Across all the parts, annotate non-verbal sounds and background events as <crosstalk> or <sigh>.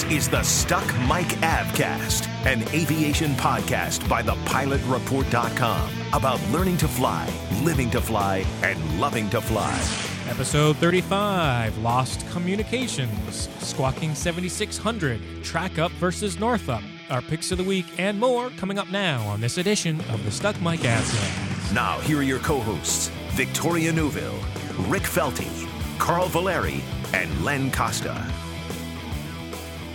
This is the Stuck Mic Avcast, an aviation podcast by thepilotreport.com about learning to fly, living to fly, and loving to fly. Episode 35 Lost Communications, Squawking 7600, Track Up versus North Up, our picks of the week, and more coming up now on this edition of the Stuck Mic Avcast. Now, here are your co hosts Victoria Newville, Rick Felty, Carl Valeri, and Len Costa.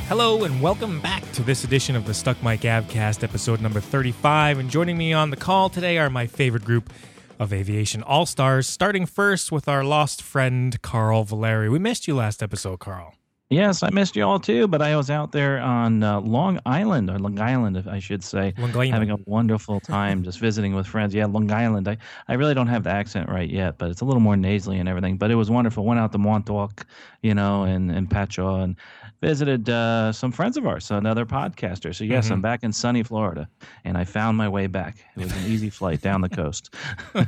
Hello and welcome back to this edition of the Stuck Mic Avcast, episode number 35. And joining me on the call today are my favorite group of aviation all stars, starting first with our lost friend, Carl Valeri. We missed you last episode, Carl. Yes, I missed you all too, but I was out there on uh, Long Island, or Long Island, I should say, having a wonderful time just visiting with friends. Yeah, Long Island. I, I really don't have the accent right yet, but it's a little more nasally and everything. But it was wonderful. Went out to Montauk, you know, and, and Patchogue, and visited uh, some friends of ours, another podcaster. So, yes, I'm back in sunny Florida, and I found my way back. It was an easy flight down the coast. <laughs>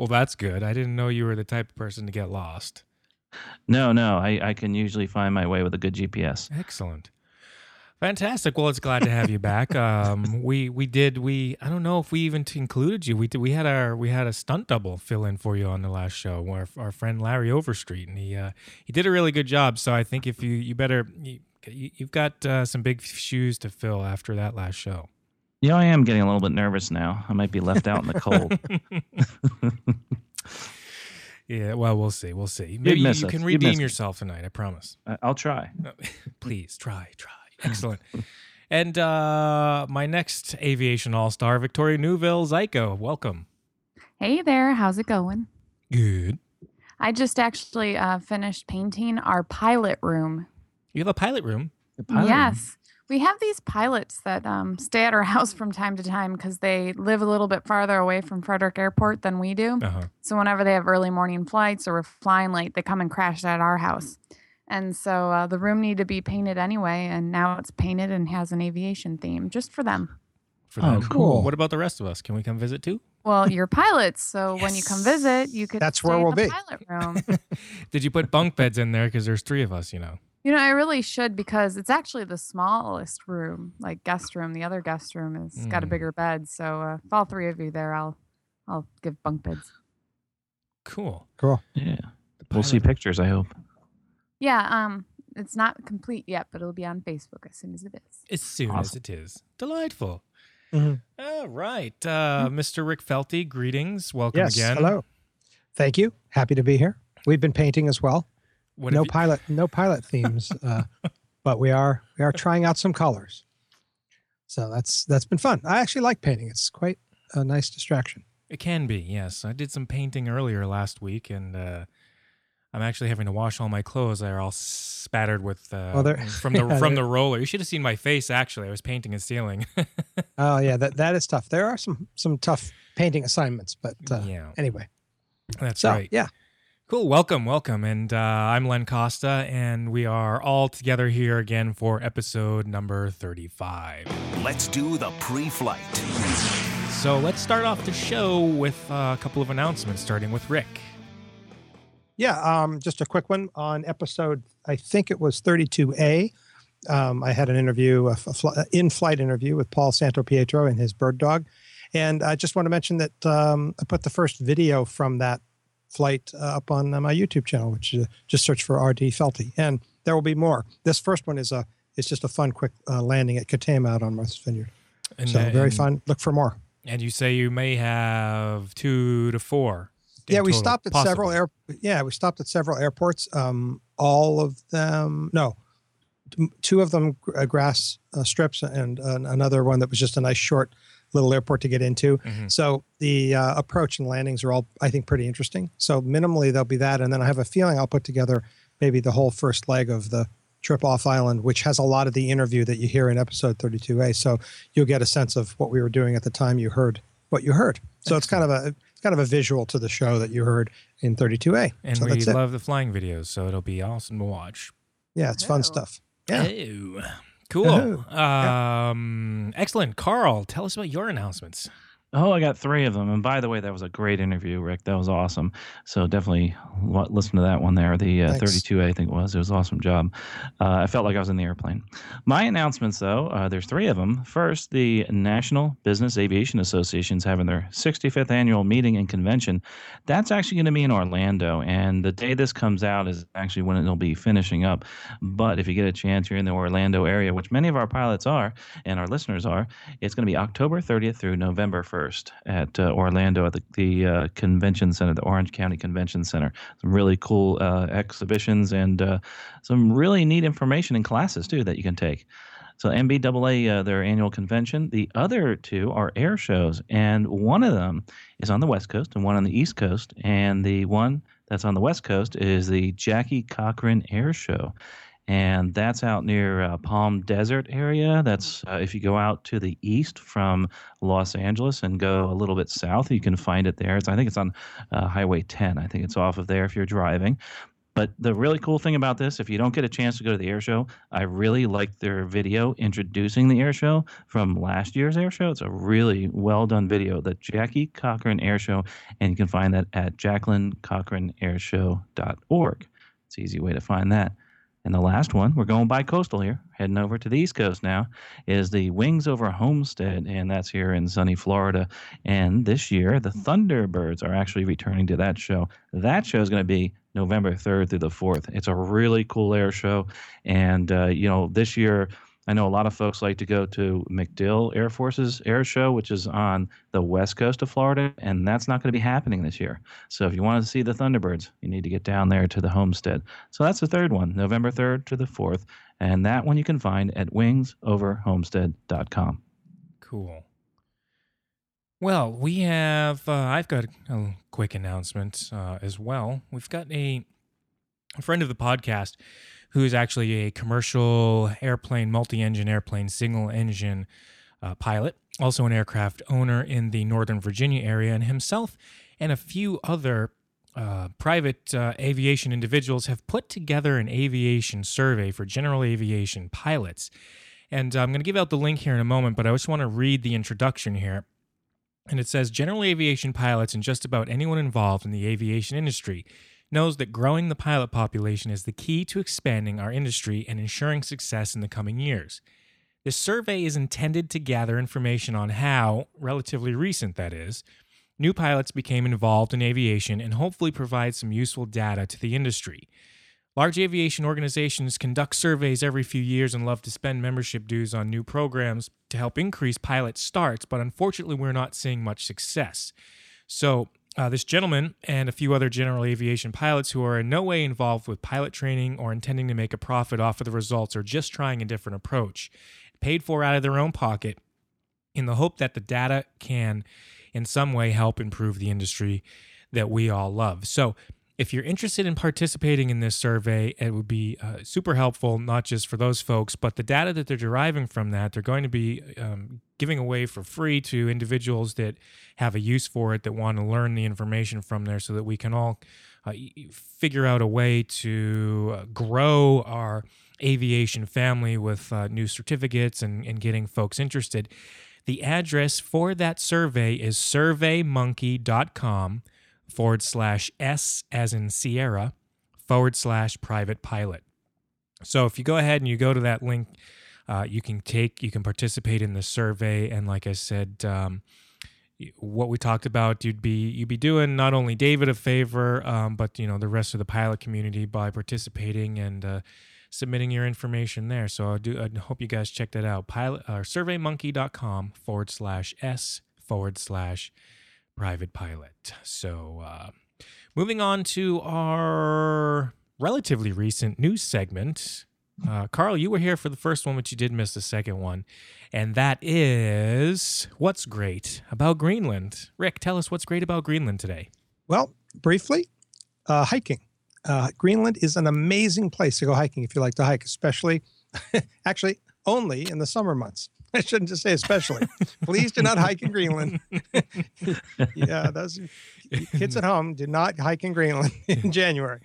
Well, that's good. I didn't know you were the type of person to get lost. No, no, I, I can usually find my way with a good GPS. Excellent. Fantastic. Well, it's glad to have you back. Um, <laughs> we we did we I don't know if we even included you. We did we had our we had a stunt double fill in for you on the last show. Our, our friend Larry Overstreet, and he uh, he did a really good job. So I think if you you better you, you've got uh, some big shoes to fill after that last show. Yeah, I am getting a little bit nervous now. I might be left out in the cold. <laughs> <laughs> Yeah. Well, we'll see. We'll see. Maybe you, you can redeem yourself tonight. I promise. I'll try. Please try, try. <laughs> Excellent. and uh, my next aviation all star, Victoria Newville Zyko. Welcome. Hey there, how's it going? Good. I just actually uh, finished painting our pilot room. You have a pilot room. The pilot room. Yes, we have these pilots that um, stay at our <laughs> house from time to time because they live a little bit farther away from Frederick Airport than we do. Uh huh. So whenever they have early morning flights or we're flying late, they come and crash at our house. And so uh, the room needed to be painted anyway, and now it's painted and has an aviation theme just for them. For Oh, cool. What about the rest of us? Can we come visit too? Well, you're pilots, so when you come visit, you could. That's stay where we'll the be. Pilot <laughs> room. <laughs> Did you put bunk beds in there? Because there's three of us, you know. You know, I really should because it's actually the smallest room, like guest room. The other guest room has got a Mm. bigger bed. So uh, if all three of you there, I'll I'll give bunk beds. Cool. Cool. Yeah. We'll see pictures, I hope. Yeah, um, it's not complete yet, but it'll be on Facebook as soon as it is. As soon as it is. Delightful. Mhm. All right. Uh, Mr. Rick Felty, greetings. Welcome Yes. again. Hello. Thank you. Happy to be here. We've been painting as well. What no you- pilot, no pilot themes, <laughs> uh, but we are we are trying out some colors. So that's that's been fun. I actually like painting. It's quite a nice distraction. It can be, yes. I did some painting earlier last week, and uh, I'm actually having to wash all my clothes. They're all spattered with uh, Oh, they're- <laughs> from the <laughs> yeah, from the roller. You should have seen my face. Actually, I was painting a ceiling. <laughs> Oh yeah, that that is tough. There are some some tough painting assignments, but uh, yeah, anyway. that's So right. yeah, Cool. Welcome, welcome. And uh, I'm Len Costa, and we are all together here again for episode number 35. Let's do the pre flight. So let's start off the show with uh, a couple of announcements, starting with Rick. Yeah. Um, just a quick one on episode. I think it was 32A. Um, I had an interview, a, in-flight interview with Paul Santo Pietro and his bird dog, and I just want to mention that um, I put the first video from that flight uh, up on uh, my YouTube channel, which is just search for RD Felty, and there will be more. This first one is a it's just a fun, quick uh, landing at Katama out on Martha's Vineyard. And, so uh, very fun. Look for more. And you say you may have two to four. Yeah, we total, stopped at possibly. several air. Yeah, we stopped at several airports. Um, all of them, no, two of them uh, grass uh, strips, and uh, another one that was just a nice short little airport to get into. Mhm. So the uh, approach and landings are all, I think, pretty interesting. So minimally there'll be that, and then I have a feeling I'll put together maybe the whole first leg of the trip off island, which has a lot of the interview that you hear in episode 32A. So you'll get a sense of what we were doing at the time you heard what you heard. So it's kind of a it's kind of a visual to the show that you heard in 32A. And so we that's it. love the flying videos, so it'll be awesome to watch. Yeah, it's fun Oh. stuff. Yeah. Oh, cool. Um, excellent. Carl, tell us about your announcements. Oh, I got three of them. And by the way, that was a great interview, Rick. That was awesome. So definitely listen to that one there. The uh, 32A, I think it was. It was an awesome job. Uh, I felt like I was in the airplane. My announcements, though, uh, there's three of them. First, the National Business Aviation Association is having their 65th annual meeting and convention. That's actually going to be in Orlando. And the day this comes out is actually when it'll be finishing up. But if you get a chance, you're in the Orlando area, which many of our pilots are and our listeners are, it's going to be October 30th through November 1st at uh, Orlando at the, the uh, convention center, the Orange County Convention Center. Some really cool uh, exhibitions and uh, some really neat information and classes too that you can take. So NBAA, uh, their annual convention. The other two are air shows, and one of them is on the West Coast and one on the East Coast. And the one that's on the West Coast is the Jackie Cochran Air Show and that's out near uh, Palm Desert area. That's uh, if you go out to the east from Los Angeles and go a little bit south, you can find it there. It's, I think it's on uh, Highway 10. I think it's off of there if you're driving. But the really cool thing about this, if you don't get a chance to go to the air show, I really like their video introducing the air show from last year's air show. It's a really well done video, the Jackie Cochran Air Show, and you can find that at jacquelinecochranairshow.org. It's an easy way to find that. And the last one, we're going by coastal here, heading over to the East Coast now, is the Wings Over Homestead, and that's here in sunny Florida. And this year, the Thunderbirds are actually returning to that show. That show is going to be November 3rd through the 4th. It's a really cool air show. And, uh, you know, this year, I know a lot of folks like to go to MacDill Air Force's air show, which is on the west coast of Florida, and that's not going to be happening this year. So if you want to see the Thunderbirds, you need to get down there to the homestead. So that's the third one, November 3rd to the 4th, and that one you can find at wingsoverhomestead.com. Cool. Well, we have. Uh, I've got a quick announcement uh, as well. We've got a, a friend of the podcast who is actually a commercial airplane, multi-engine airplane, single-engine uh, pilot, also an aircraft owner in the Northern Virginia area, and himself and a few other uh, private uh, aviation individuals have put together an aviation survey for general aviation pilots. And uh, I'm going to give out the link here in a moment, but I just want to read the introduction here. And it says General aviation pilots and just about anyone involved in the aviation industry knows that growing the pilot population is the key to expanding our industry and ensuring success in the coming years. This survey is intended to gather information on how, relatively recent that is, new pilots became involved in aviation and hopefully provide some useful data to the industry. Large aviation organizations conduct surveys every few years and love to spend membership dues on new programs to help increase pilot starts, but unfortunately, we're not seeing much success. So, uh, this gentleman and a few other general aviation pilots who are in no way involved with pilot training or intending to make a profit off of the results are just trying a different approach, paid for out of their own pocket in the hope that the data can in some way help improve the industry that we all love. So, if you're interested in participating in this survey, it would be uh, super helpful, not just for those folks, but the data that they're deriving from that, they're going to be um, giving away for free to individuals that have a use for it, that want to learn the information from there, so that we can all uh, figure out a way to uh, grow our aviation family with uh, new certificates and, and getting folks interested. The address for that survey is surveymonkey.com forward slash S as in Sierra forward slash private pilot. So if you go ahead and you go to that link, uh, you can take, you can participate in the survey. And like I said, um, what we talked about, you'd be you'd be doing not only David a favor, um, but you know the rest of the pilot community by participating and uh, submitting your information there. So I do I hope you guys check that out. Pilot uh, surveymonkey.com forward slash s forward slash private pilot. So uh, moving on to our relatively recent news segment. Uh, Carl, you were here for the first one, but you did miss the second one. And that is what's great about Greenland. Rick, tell us what's great about Greenland today. Well, briefly, uh, hiking. uh, Greenland is an amazing place to go hiking if you like to hike, especially, <laughs> actually, only in the summer months. <laughs> I shouldn't just say especially. Please do not hike in Greenland. <laughs> yeah, those kids at home do not hike in Greenland <laughs> in January.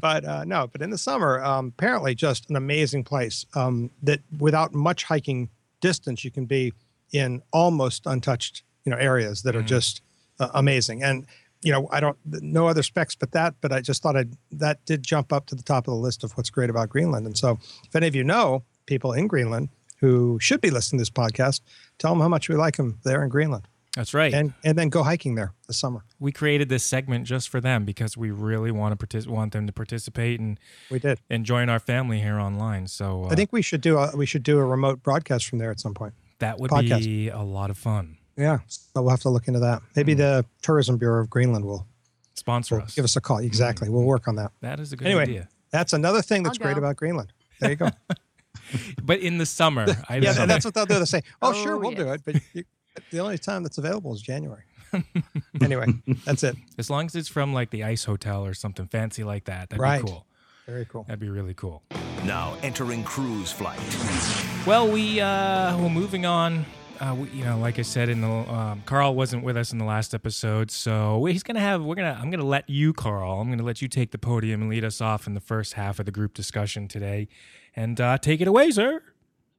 But uh, no, but in the summer, um, apparently just an amazing place um, that without much hiking distance, you can be in almost untouched, you know, areas that are Mhm. just uh, amazing. And you know, I don't no other specs but that, but I just thought I that did jump up to the top of the list of what's great about Greenland. And so, if any of you know people in Greenland who should be listening to this podcast, tell them how much we like them there in Greenland, That's right. and and then go hiking there this summer. we created this segment just for them because we really want to partic- want them to participate and, We did. and join our family here online. So uh, I think we should do a we should do a remote broadcast from there at some point. that would podcast. be a lot of fun. Yeah, so we'll have to look into that. Maybe the Tourism Bureau of Greenland will, Sponsor will us. give us a call. Exactly, we'll work on that. that is a good Anyway. idea. That's another thing that's great about Greenland. There you go. <laughs> <laughs> But in the summer, I yeah, don't- that's what they'll do. They say, <laughs> "Oh, sure, Oh, we'll do it," but you, the only time that's available is January. <laughs> anyway, that's it. as long as it's from like the Ice Hotel or something fancy like that, that'd Right. be cool. Very cool. That'd be really cool. Now entering cruise flight. Well, we uh, well moving on. Uh, we, you know, like I said in the um, Carl wasn't with us in the last episode, so he's gonna have. We're gonna. I'm gonna let you, Carl. I'm gonna let you take the podium and lead us off in the first half of the group discussion today, and uh, take it away, sir.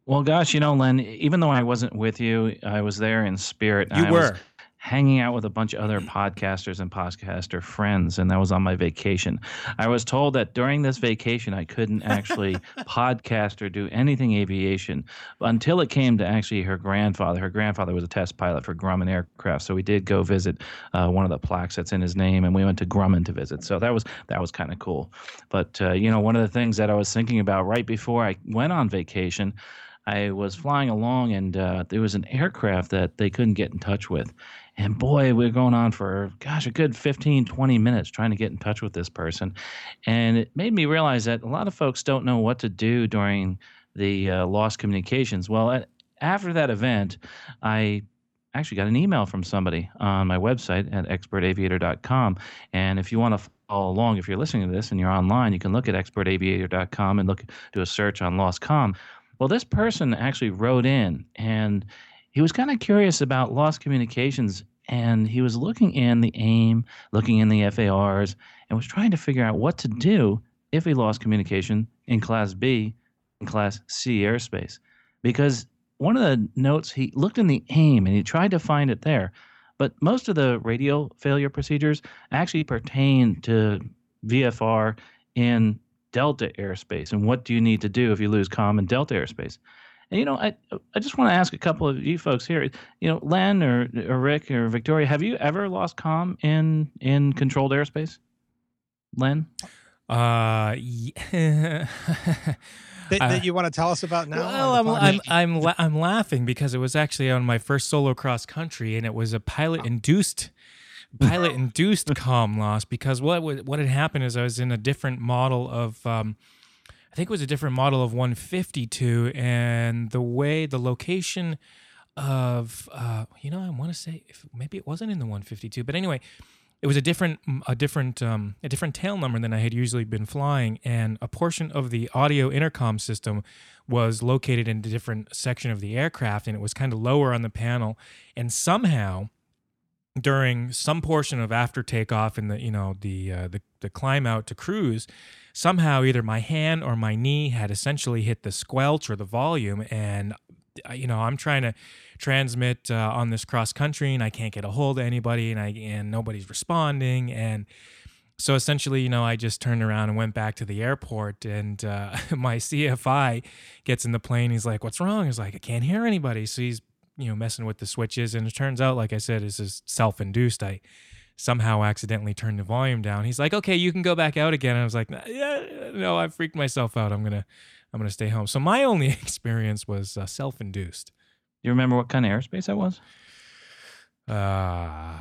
Well, gosh, you know, Len, even though I wasn't with you, I was there in spirit. You I was were. Hanging out with a bunch of other podcasters and podcaster friends, and that was on my vacation. I was told that during this vacation, I couldn't actually <laughs> podcast or do anything aviation until it came to actually her grandfather. Her grandfather was a test pilot for Grumman Aircraft, so we did go visit uh, one of the plaques that's in his name, and we went to Grumman to visit. So that was that was kind of cool. But uh, you know, one of the things that I was thinking about right before I went on vacation. I was flying along and uh, there was an aircraft that they couldn't get in touch with. And boy, we are going on for, gosh, a good 15, 20 minutes trying to get in touch with this person. And it made me realize that a lot of folks don't know what to do during the uh, lost communications. Well, at, after that event, I actually got an email from somebody on my website at expertaviator.com. And if you want to follow along, if you're listening to this and you're online, you can look at expertaviator.com and look do a search on lost com. Well, this person actually wrote in and he was kind of curious about lost communications and he was looking in the AIM, looking in the FARs, and was trying to figure out what to do if he lost communication in Class B and Class C airspace. Because one of the notes, he looked in the AIM and he tried to find it there. But most of the radio failure procedures actually pertain to VFR in Delta airspace. And what do you need to do if you lose comm in Delta airspace? And you know, I I just want to ask a couple of you folks here. You know, Len or or Rick or Victoria, have you ever lost comm in in controlled airspace? Len? Uh, yeah. <laughs> That, Uh, that you want to tell us about now? Well, I'm I'm? I'm, la- I'm laughing because it was actually on my first solo cross country, and it was a pilot induced pilot induced comm loss because what what had happened is I was in a different model of um, I think it was a different model of 152, and the way the location of uh, you know I want to say if maybe it wasn't in the 152, but anyway, it was a different a different um, a different tail number than I had usually been flying, and a portion of the audio intercom system was located in a different section of the aircraft, and it was kind of lower on the panel, and somehow during some portion of after takeoff and the you know the uh, the the climb out to cruise somehow either my hand or my knee had essentially hit the squelch or the volume and uh, you know I'm trying to transmit uh, on this cross country and I can't get a hold of anybody and I and nobody's responding and so essentially you know I just turned around and went back to the airport and uh, <laughs> my CFI gets in the plane he's like what's wrong? He's like I can't hear anybody. So he's you know messing with the switches and it turns out like i said this is self-induced. I somehow accidentally turned the volume down he's like okay you can go back out again and i was like yeah no i freaked myself out i'm gonna i'm gonna stay home so my only <laughs> experience was uh, self-induced You remember what kind of airspace that was? uh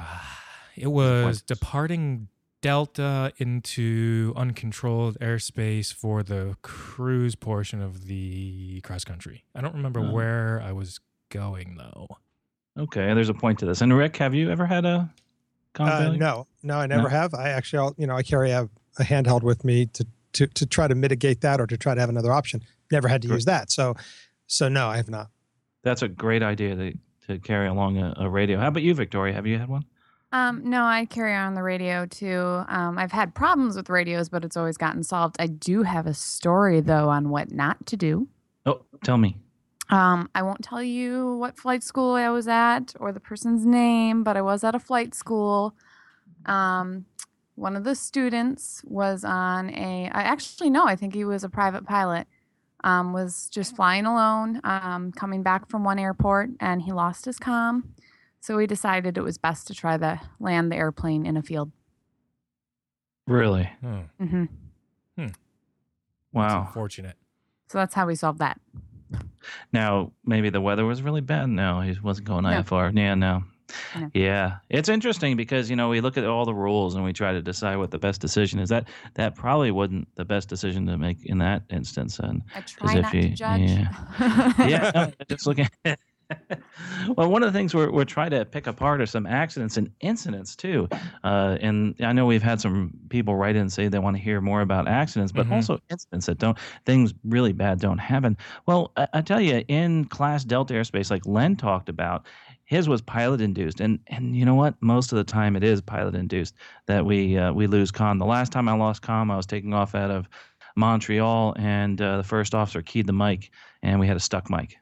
it was What? departing delta into uncontrolled airspace for the cruise portion of the cross country i don't remember Oh. where i was going though Okay, there's a point to this. And Rick, have you ever had a Uh, failure? no, no, I never No? have. I actually, I'll- you know, I carry a, a handheld with me to, to to try to mitigate that or to try to have another option. Never had to Sure. use that. So, so no, I have not. That's a great idea to, to carry along a, a radio. How about you, Victoria? Have you had one? Um, no, I carry on the radio too. Um, I've had problems with radios, but it's always gotten solved. I do have a story though on what not to do. Oh, tell me. Um, I won't tell you what flight school I was at or the person's name, but I was at a flight school. Um, one of the students was on a, I actually know, I think he was a private pilot, um, was just flying alone, um, coming back from one airport, and he lost his comm. So we decided it was best to try to land the airplane in a field. Really? Hmm. hmm That's Wow. unfortunate. So that's how we solved that. Now, maybe the weather was really bad. No, he wasn't going No. that far. Yeah, no. No. Yeah, it's interesting because you know we look at all the rules and we try to decide what the best decision is. That that probably wasn't the best decision to make in that instance. And I try not you- to judge. yeah, <laughs> no, just looking. <laughs> well, one of the things we're we're trying to pick apart are some accidents and incidents too. Uh, and I know we've had some people write in and say they want to hear more about accidents, but Mhm. also incidents that don't things really bad don't happen. Well, I, I tell you, in class Delta airspace, like Len talked about, his was pilot induced, and and you know what? Most of the time, it is pilot induced that we uh, we lose com. The last time I lost com, I was taking off out of Montreal, and uh, the first officer keyed the mic, and we had a stuck mic.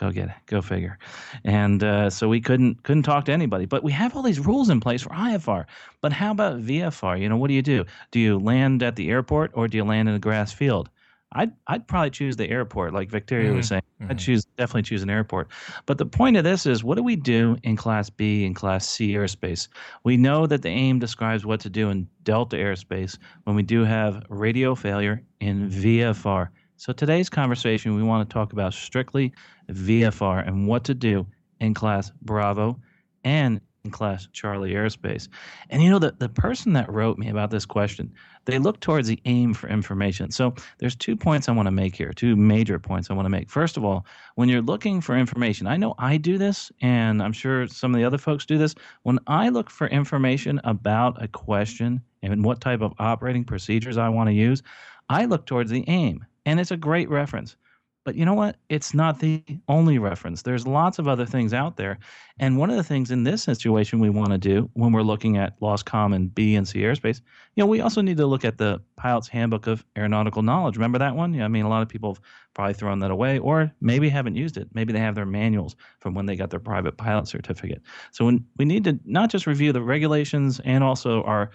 Go get it. Go figure. And uh, so we couldn't couldn't talk to anybody. But we have all these rules in place for IFR. But how about VFR? You know, what do you do? Do you land at the airport or do you land in a grass field? I'd I'd probably choose the airport, like Victoria was saying. I'd Mhm. choose definitely choose an airport. But the point of this is, what do we do in Class B and Class C airspace? We know that the AIM describes what to do in Delta airspace when we do have radio failure in VFR. So today's conversation, we want to talk about strictly VFR and what to do in Class Bravo and in Class Charlie airspace. And you know, the, the person that wrote me about this question, they look towards the AIM for information. So there's two points I want to make here, two major points I want to make. First of all, when you're looking for information, I know I do this, and I'm sure some of the other folks do this. When I look for information about a question and what type of operating procedures I want to use, I look towards the AIM, and it's a great reference. But you know what? It's not the only reference. There's lots of other things out there. And one of the things in this situation we want to do when we're looking at lost common B and C airspace, you know, we also need to look at the Pilot's Handbook of Aeronautical Knowledge. Remember that one? Yeah, I mean, a lot of people have probably thrown that away or maybe haven't used it. Maybe they have their manuals from when they got their private pilot certificate. So when we need to not just review the regulations and also our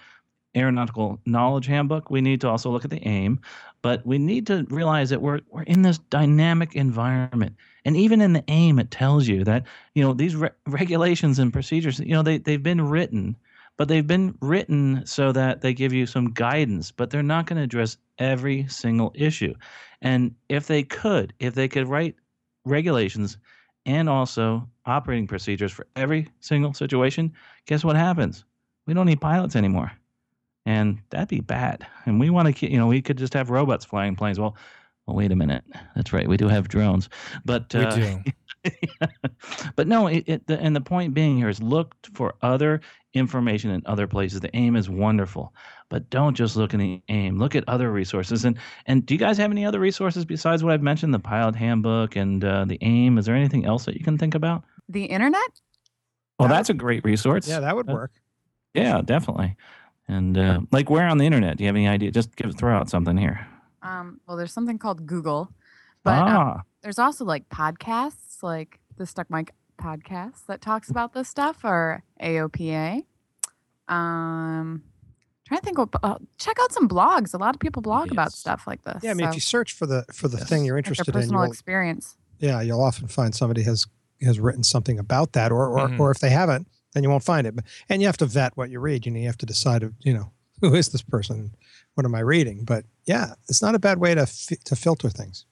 aeronautical knowledge handbook we need to also look at the aim but we need to realize that we're we're in this dynamic environment. And even in the aim it tells you that you know these re- regulations and procedures you know they they've been written but they've been written so that they give you some guidance but they're not going to address every single issue. And if they could if they could write regulations and also operating procedures for every single situation guess what happens? We don't need pilots anymore and that'd be bad. And we want to, you know, we could just have robots flying planes. Well, well, wait a minute. That's right. We do have drones, but We uh, do. <laughs> but no. It, it the, and the point being here is look for other information in other places. The AIM is wonderful, but don't just look in the AIM. Look at other resources. And and do you guys have any other resources besides what I've mentioned? The Pilot Handbook and uh, the AIM. Is there anything else that you can think about? The internet? Well, That that's a great resource. Yeah, that would Uh, work. Yeah, definitely. And uh, like where on the internet? Do you have any idea? Just give throw out something here. Um, well, there's something called Google, but um, ah, there's also like podcasts, like the Stuck Mic podcast that talks about this stuff, or AOPA. Um, trying to think. What, uh, check out some blogs. A lot of people blog about stuff like this. Yeah, I mean, if you search for the for the Yes. thing you're like their interested in, personal experience. yeah, you'll often find somebody has has written something about that, or or, Mhm. or if they haven't, then you won't find it. But, and you have to vet what you read. You know, you have to decide, you know, <laughs> who is this person? What am I reading? But yeah, it's not a bad way to fi- to filter things.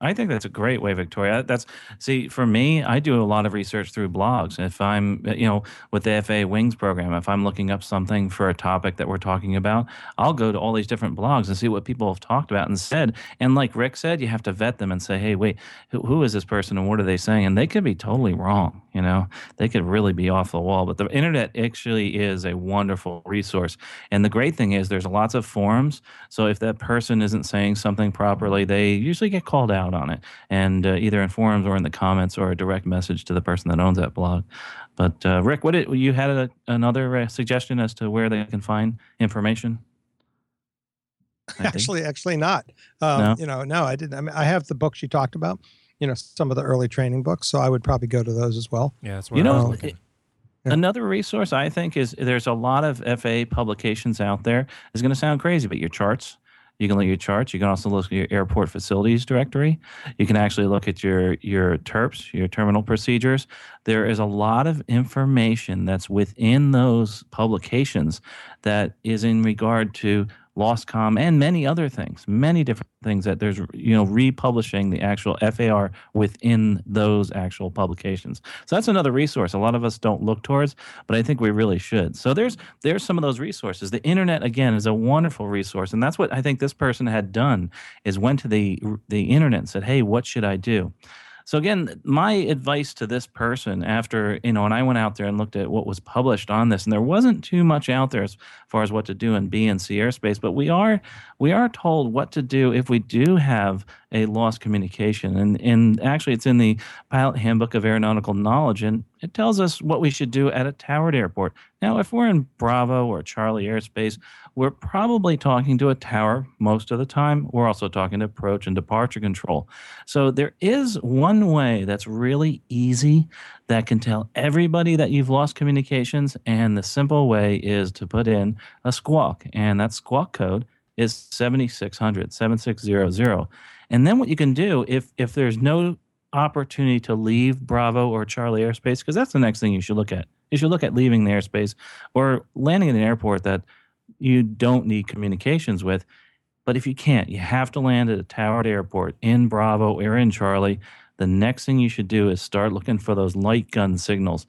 I think that's a great way, Victoria. That's see for me. I do a lot of research through blogs. If I'm, you know, with the FA Wings program, if I'm looking up something for a topic that we're talking about, I'll go to all these different blogs and see what people have talked about and said. And like Rick said, you have to vet them and say, hey, wait, who, who is this person and what are they saying? And they could be totally wrong. You know, they could really be off the wall. But the internet actually is a wonderful resource. And the great thing is there's lots of forums. So if that person isn't saying something properly, they usually get called out on it, and uh, either in forums or in the comments or a direct message to the person that owns that blog. But uh, Rick, what did, you had a, another uh, suggestion as to where they can find information? Actually, actually not. Um, No? You know, no, I didn't. I mean, I have the books you talked about. You know, some of the early training books, so I would probably go to those as well. Yeah, that's You where I was know, looking. it- Yeah. Another resource I think is there's a lot of FA publications out there. It's going to sound crazy, but your charts. You can look at your charts. You can also look at your airport facilities directory. You can actually look at your your TERPs, your terminal procedures. There is a lot of information that's within those publications that is in regard to LostCom and many other things, many different things that there's you know republishing the actual FAR within those actual publications. So that's another resource a lot of us don't look towards, but I think we really should. So there's there's some of those resources. The internet again is a wonderful resource, and that's what I think this person had done is went to the the internet and said, "Hey, what should I do?" So again, my advice to this person after, you know, and I went out there and looked at what was published on this, and there wasn't too much out there as far as what to do in B and C airspace, but we are we are told what to do if we do have a lost communication. And and actually it's in the Pilot Handbook of Aeronautical Knowledge, and it tells us what we should do at a towered airport. Now, if we're in Bravo or Charlie airspace, we're probably talking to a tower most of the time. We're also talking to approach and departure control. So there is one way that's really easy that can tell everybody that you've lost communications, and the simple way is to put in a squawk, and that squawk code is 7600 7600. And then what you can do if if there's no opportunity to leave Bravo or Charlie airspace, because that's the next thing you should look at. You should look at leaving the airspace or landing at an airport that you don't need communications with. But if you can't, you have to land at a towered airport in Bravo or in Charlie. The next thing you should do is start looking for those light gun signals.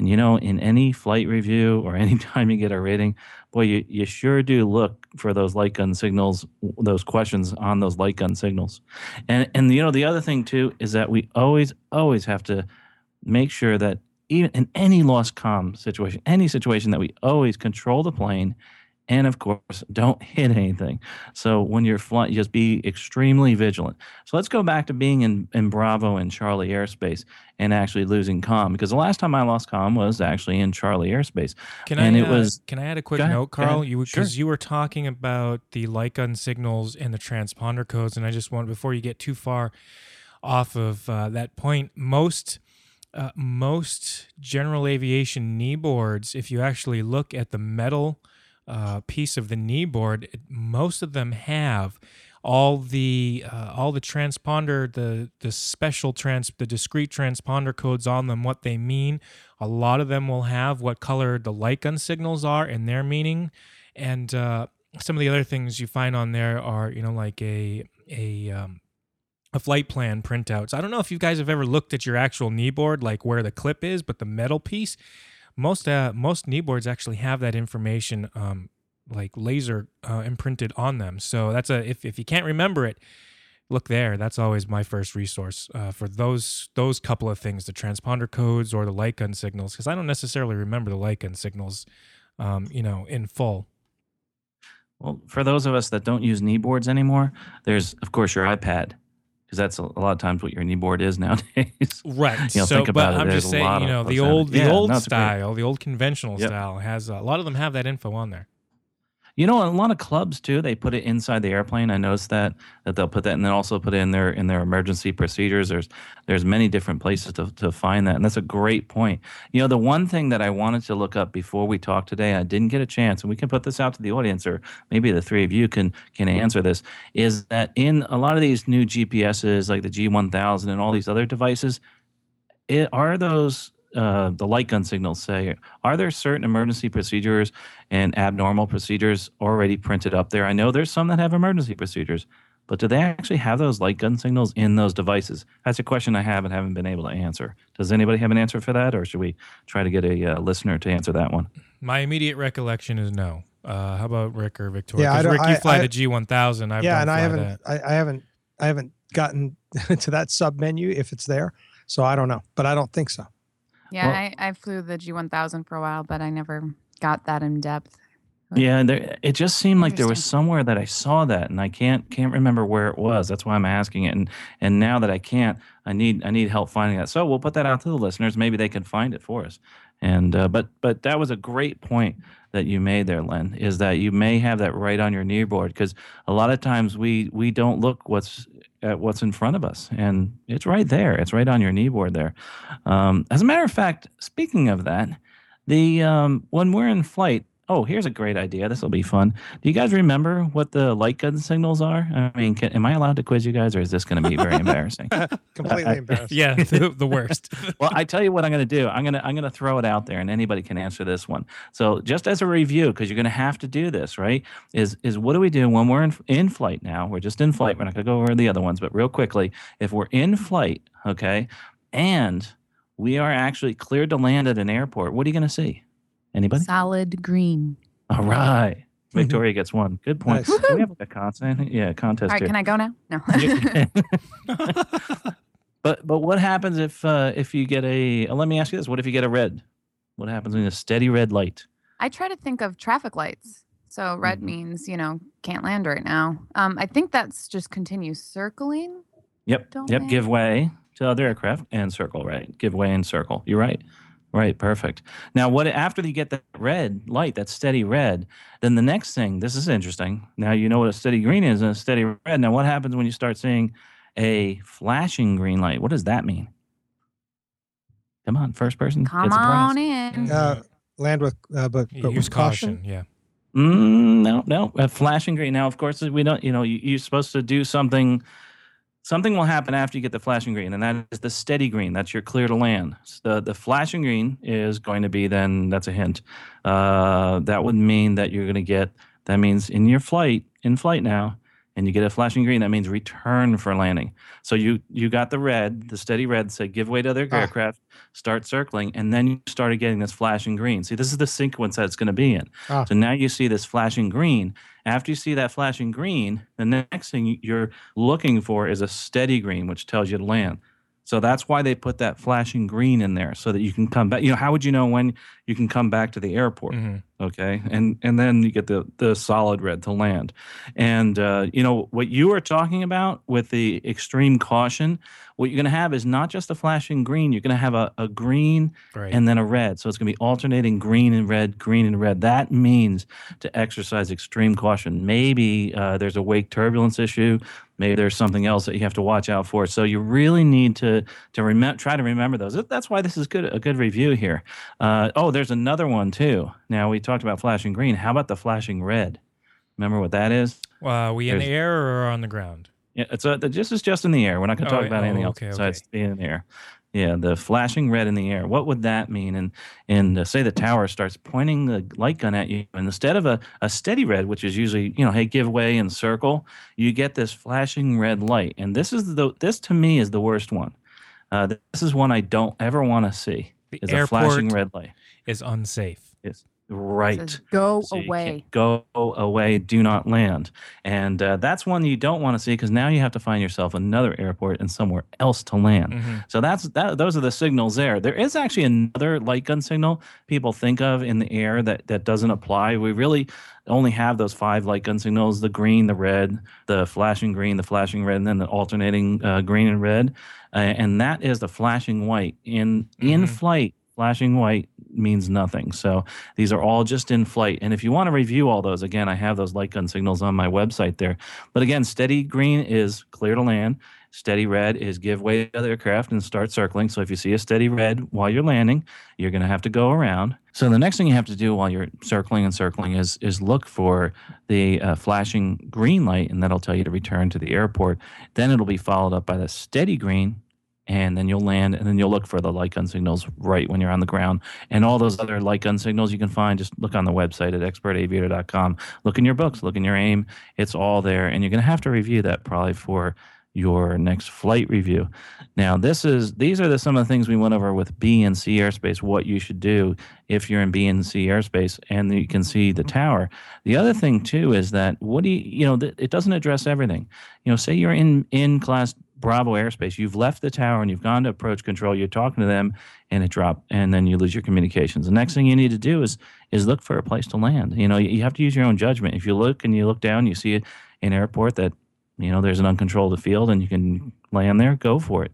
And you know, in any flight review or <laughs> anytime you get a rating, boy, you, you sure do look for those light gun signals, those questions on those light gun signals. And and you know, the other thing too is that we always, always have to make sure that even in any lost com situation, any situation that we always control the plane and of course don't <laughs> hit anything so when you're flying just be extremely vigilant so let's go back to being in, in bravo and charlie airspace and actually losing com because the last time i lost com was actually in charlie airspace Can and I? it uh, was- Can I add a quick ahead, note. Carl? You Sure. because you were talking about the light gun signals and the transponder codes, and I just want before you get too far off of uh, that point, most. Uh, most general aviation knee boards, if you actually look at the metal uh, piece of the knee board, most of them have all the uh, all the transponder the the special trans the discrete transponder codes on them what they mean a lot of them will have what color the light gun signals are and their meaning and uh, some of the other things you find on there are you know like a a um, a flight plan printouts. I don't know if you guys have ever looked at your actual knee board, like where the clip is, but the metal piece, most uh, most knee boards actually have that information, um, like laser uh, imprinted on them. So that's a if if you can't remember it, look there. That's always my first resource uh, for those those couple of things, the transponder codes or the light gun signals, because I don't necessarily remember the light gun signals, um, you know, in full. well for those of us that don't use knee boards anymore there's of course your ipad because that's a, lot of times what your knee board is <laughs> nowadays Right. You know, so, think about but it, I'm there's just saying, you know, the old, the Yeah, old it's great. style, the old conventional Yep. style has uh, a lot of them have that info on there. You know, a lot of clubs too. They put it inside the airplane. I noticed that that they'll put that, and then also put it in their in their emergency procedures. There's there's many different places to to find that, and that's a great point. You know, the one thing that I wanted to look up before we talk today, I didn't get a chance, and we can put this out to the audience, or maybe the three of you can can answer this. Is that in a lot of these new GPSs, like the G1000 and all these other devices, it, are those uh, the light gun signals say are there certain emergency procedures and abnormal procedures already printed up there i know there's some that have emergency procedures but do they actually have those light gun signals in those devices that's a question i have and haven't been able to answer does anybody have an answer for that or should we try to get a uh, listener to answer that one My immediate recollection is no. Uh, how about Rick or Victoria? Yeah, I 'Cause don't- Rick, you fly I- the G1000. I've yeah, and I haven't. I, I haven't, I haven't gotten <laughs> to that sub menu if it's there, so I don't know, but I don't think so. Yeah, Well- I, I flew the G1000 for a while, but I never got that in depth. Yeah, and there, it just seemed like there was somewhere that I saw that, and I can't can't remember where it was. That's why I'm asking it, and and now that I can't, I need I need help finding that. So we'll put that out to the listeners. Maybe they can find it for us. And uh, but but that was a great point that you made there, Len. Is that you may have that right on your knee board because a lot of times we we don't look what's at what's in front of us, and it's right there. It's right on your knee board there. Um, as a matter of fact, speaking of that, the um, when we're in flight. Oh, here's a great idea. This will be fun. Do you guys remember what the light gun signals are? I mean, can, am I allowed to quiz you guys, or is this going to be very <laughs> embarrassing? Completely embarrassed. Yeah, the, the worst. <laughs> well, I tell you what I'm going to do. I'm going to I'm going to throw it out there, and anybody can answer this one. So, just as a review, because you're going to have to do this, right? Is is what do we do when we're in in flight now? We're just in flight. We're not going to go over the other ones, but real quickly, if we're in flight, okay, and we are actually cleared to land at an airport, what are you going to see? Anybody? Solid green. All right. Victoria gets one. Good point. Nice. Do we have like a contest? Yeah, contest All right, here. can I go now? No. <laughs> <laughs> but but what happens if uh, if you get a? uh, let me ask you this: What if you get a red? What happens when a steady red light? I try to think of traffic lights. So red Mhm. means, you know, can't land right now. Um, I think that's just continue circling. Yep. Don't yep. they? Give way to other aircraft and circle. Right. Give way and circle. You're right. Right. Perfect. Now, what after you get that red light, that steady red, then the next thing. This is interesting. Now you know what a steady green is and a steady red. Now, what happens when you start seeing a flashing green light? What does that mean? Come on, first person. get Come surprised. on in. Uh, land with, uh, but, but Use with caution. caution. Yeah. Mm, no, no. A flashing green. Now, of course, we don't. You know, you, you're supposed to do something. Something will happen after you get the flashing green, and that is the steady green. That's your clear to land. S- The the flashing green is going to be then. That's a hint. Uh, that would mean that you're going to get. That means in your flight, in flight now, and you get a flashing green. That means return for landing. So you you got the red, the steady red, say give way to other Ah. aircraft, start circling, and then you started getting this flashing green. See, this is the sequence that it's going to be in. Ah. So now you see this flashing green. After you see that flashing green, the next thing you're looking for is a steady green, which tells you to land. So that's why they put that flashing green in there so that you can come back. You know, how would you know when you can come back to the airport? Mhm. okay and and then you get the the solid red to land and uh, you know what you were talking about with the extreme caution what you're going to have is not just a flashing green you're going to have a, a green Right. and then a red so it's going to be alternating green and red green and red that means to exercise extreme caution maybe uh, there's a wake turbulence issue maybe there's something else that you have to watch out for so you really need to to remember try to remember those that's why this is good a good review here uh, oh there's another one too now we talked about flashing green how about the flashing red remember what that is uh, we in the air or on the ground? yeah, it's a, this is just in the air. We're not going to Oh, talk about oh, anything okay, else besides okay. being in the air. Yeah, the flashing red in the air. What would that mean? And and uh, say the tower starts pointing the light gun at you, and instead of a, a steady red, which is usually you know, hey, give way and circle, you get this flashing red light. And this is the this to me is the worst one. Uh, this is one I don't ever want to see. The Is a flashing red light. is unsafe. Is right. Says, go So away. Go away. Do not land. And uh, that's one you don't want to see because now you have to find yourself another airport and somewhere else to land. Mhm. So that's that. Those are the signals there. There is actually another light gun signal people think of in the air that that doesn't apply. We really only have those five light gun signals: the green, the red, the flashing green, the flashing red, and then the alternating uh, green and red. Uh, and that is the flashing white in in Mhm. flight. Flashing white means nothing. So these are all just in flight. And if you want to review all those, again, I have those light gun signals on my website there. But again, steady green is clear to land. Steady red is give way to the aircraft and start circling. So if you see a steady red while you're landing, you're going to have to go around. So the next thing you have to do while you're circling and circling is is look for the uh, flashing green light, and that'll tell you to return to the airport. Then it'll be followed up by the steady green, and then you'll land, and then you'll look for the light gun signals right when you're on the ground, and all those other light gun signals you can find. Just look on the website at expertaviator.com. Look in your books, look in your aim. It's all there, and you're going to have to review that probably for your next flight review. Now, this is these are the, some of the things we went over with B and C airspace. What you should do if you're in B and C airspace, and you can see the tower. The other thing too is that what do you you know it doesn't address everything. You know, say you're in in class Bravo airspace. You've left the tower and you've gone to approach control. You're talking to them, and it dropped, and then you lose your communications. The next thing you need to do is is look for a place to land. You know, you, have to use your own judgment. If you look and you look down, you see an airport that you know there's an uncontrolled field, and you can land there. Go for it.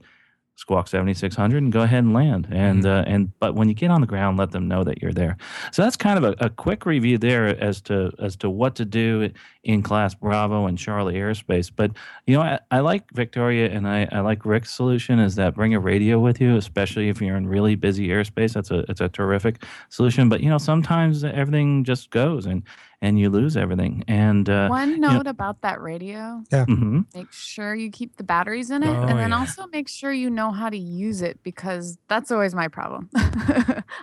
Squawk 7600 and go ahead and land. And Mhm. uh, and but when you get on the ground, let them know that you're there. So that's kind of a, a quick review there as to as to what to do in Class Bravo and Charlie airspace. But you know, I, I like Victoria and I, I like Rick's solution is that bring a radio with you, especially if you're in really busy airspace. That's a it's a terrific solution. But you know, sometimes everything just goes and and you lose everything. And uh, One note about that radio yeah, mm-hmm. make sure you keep the batteries in it Oh, and then yeah. also make sure you know how to use it because that's always my problem <laughs>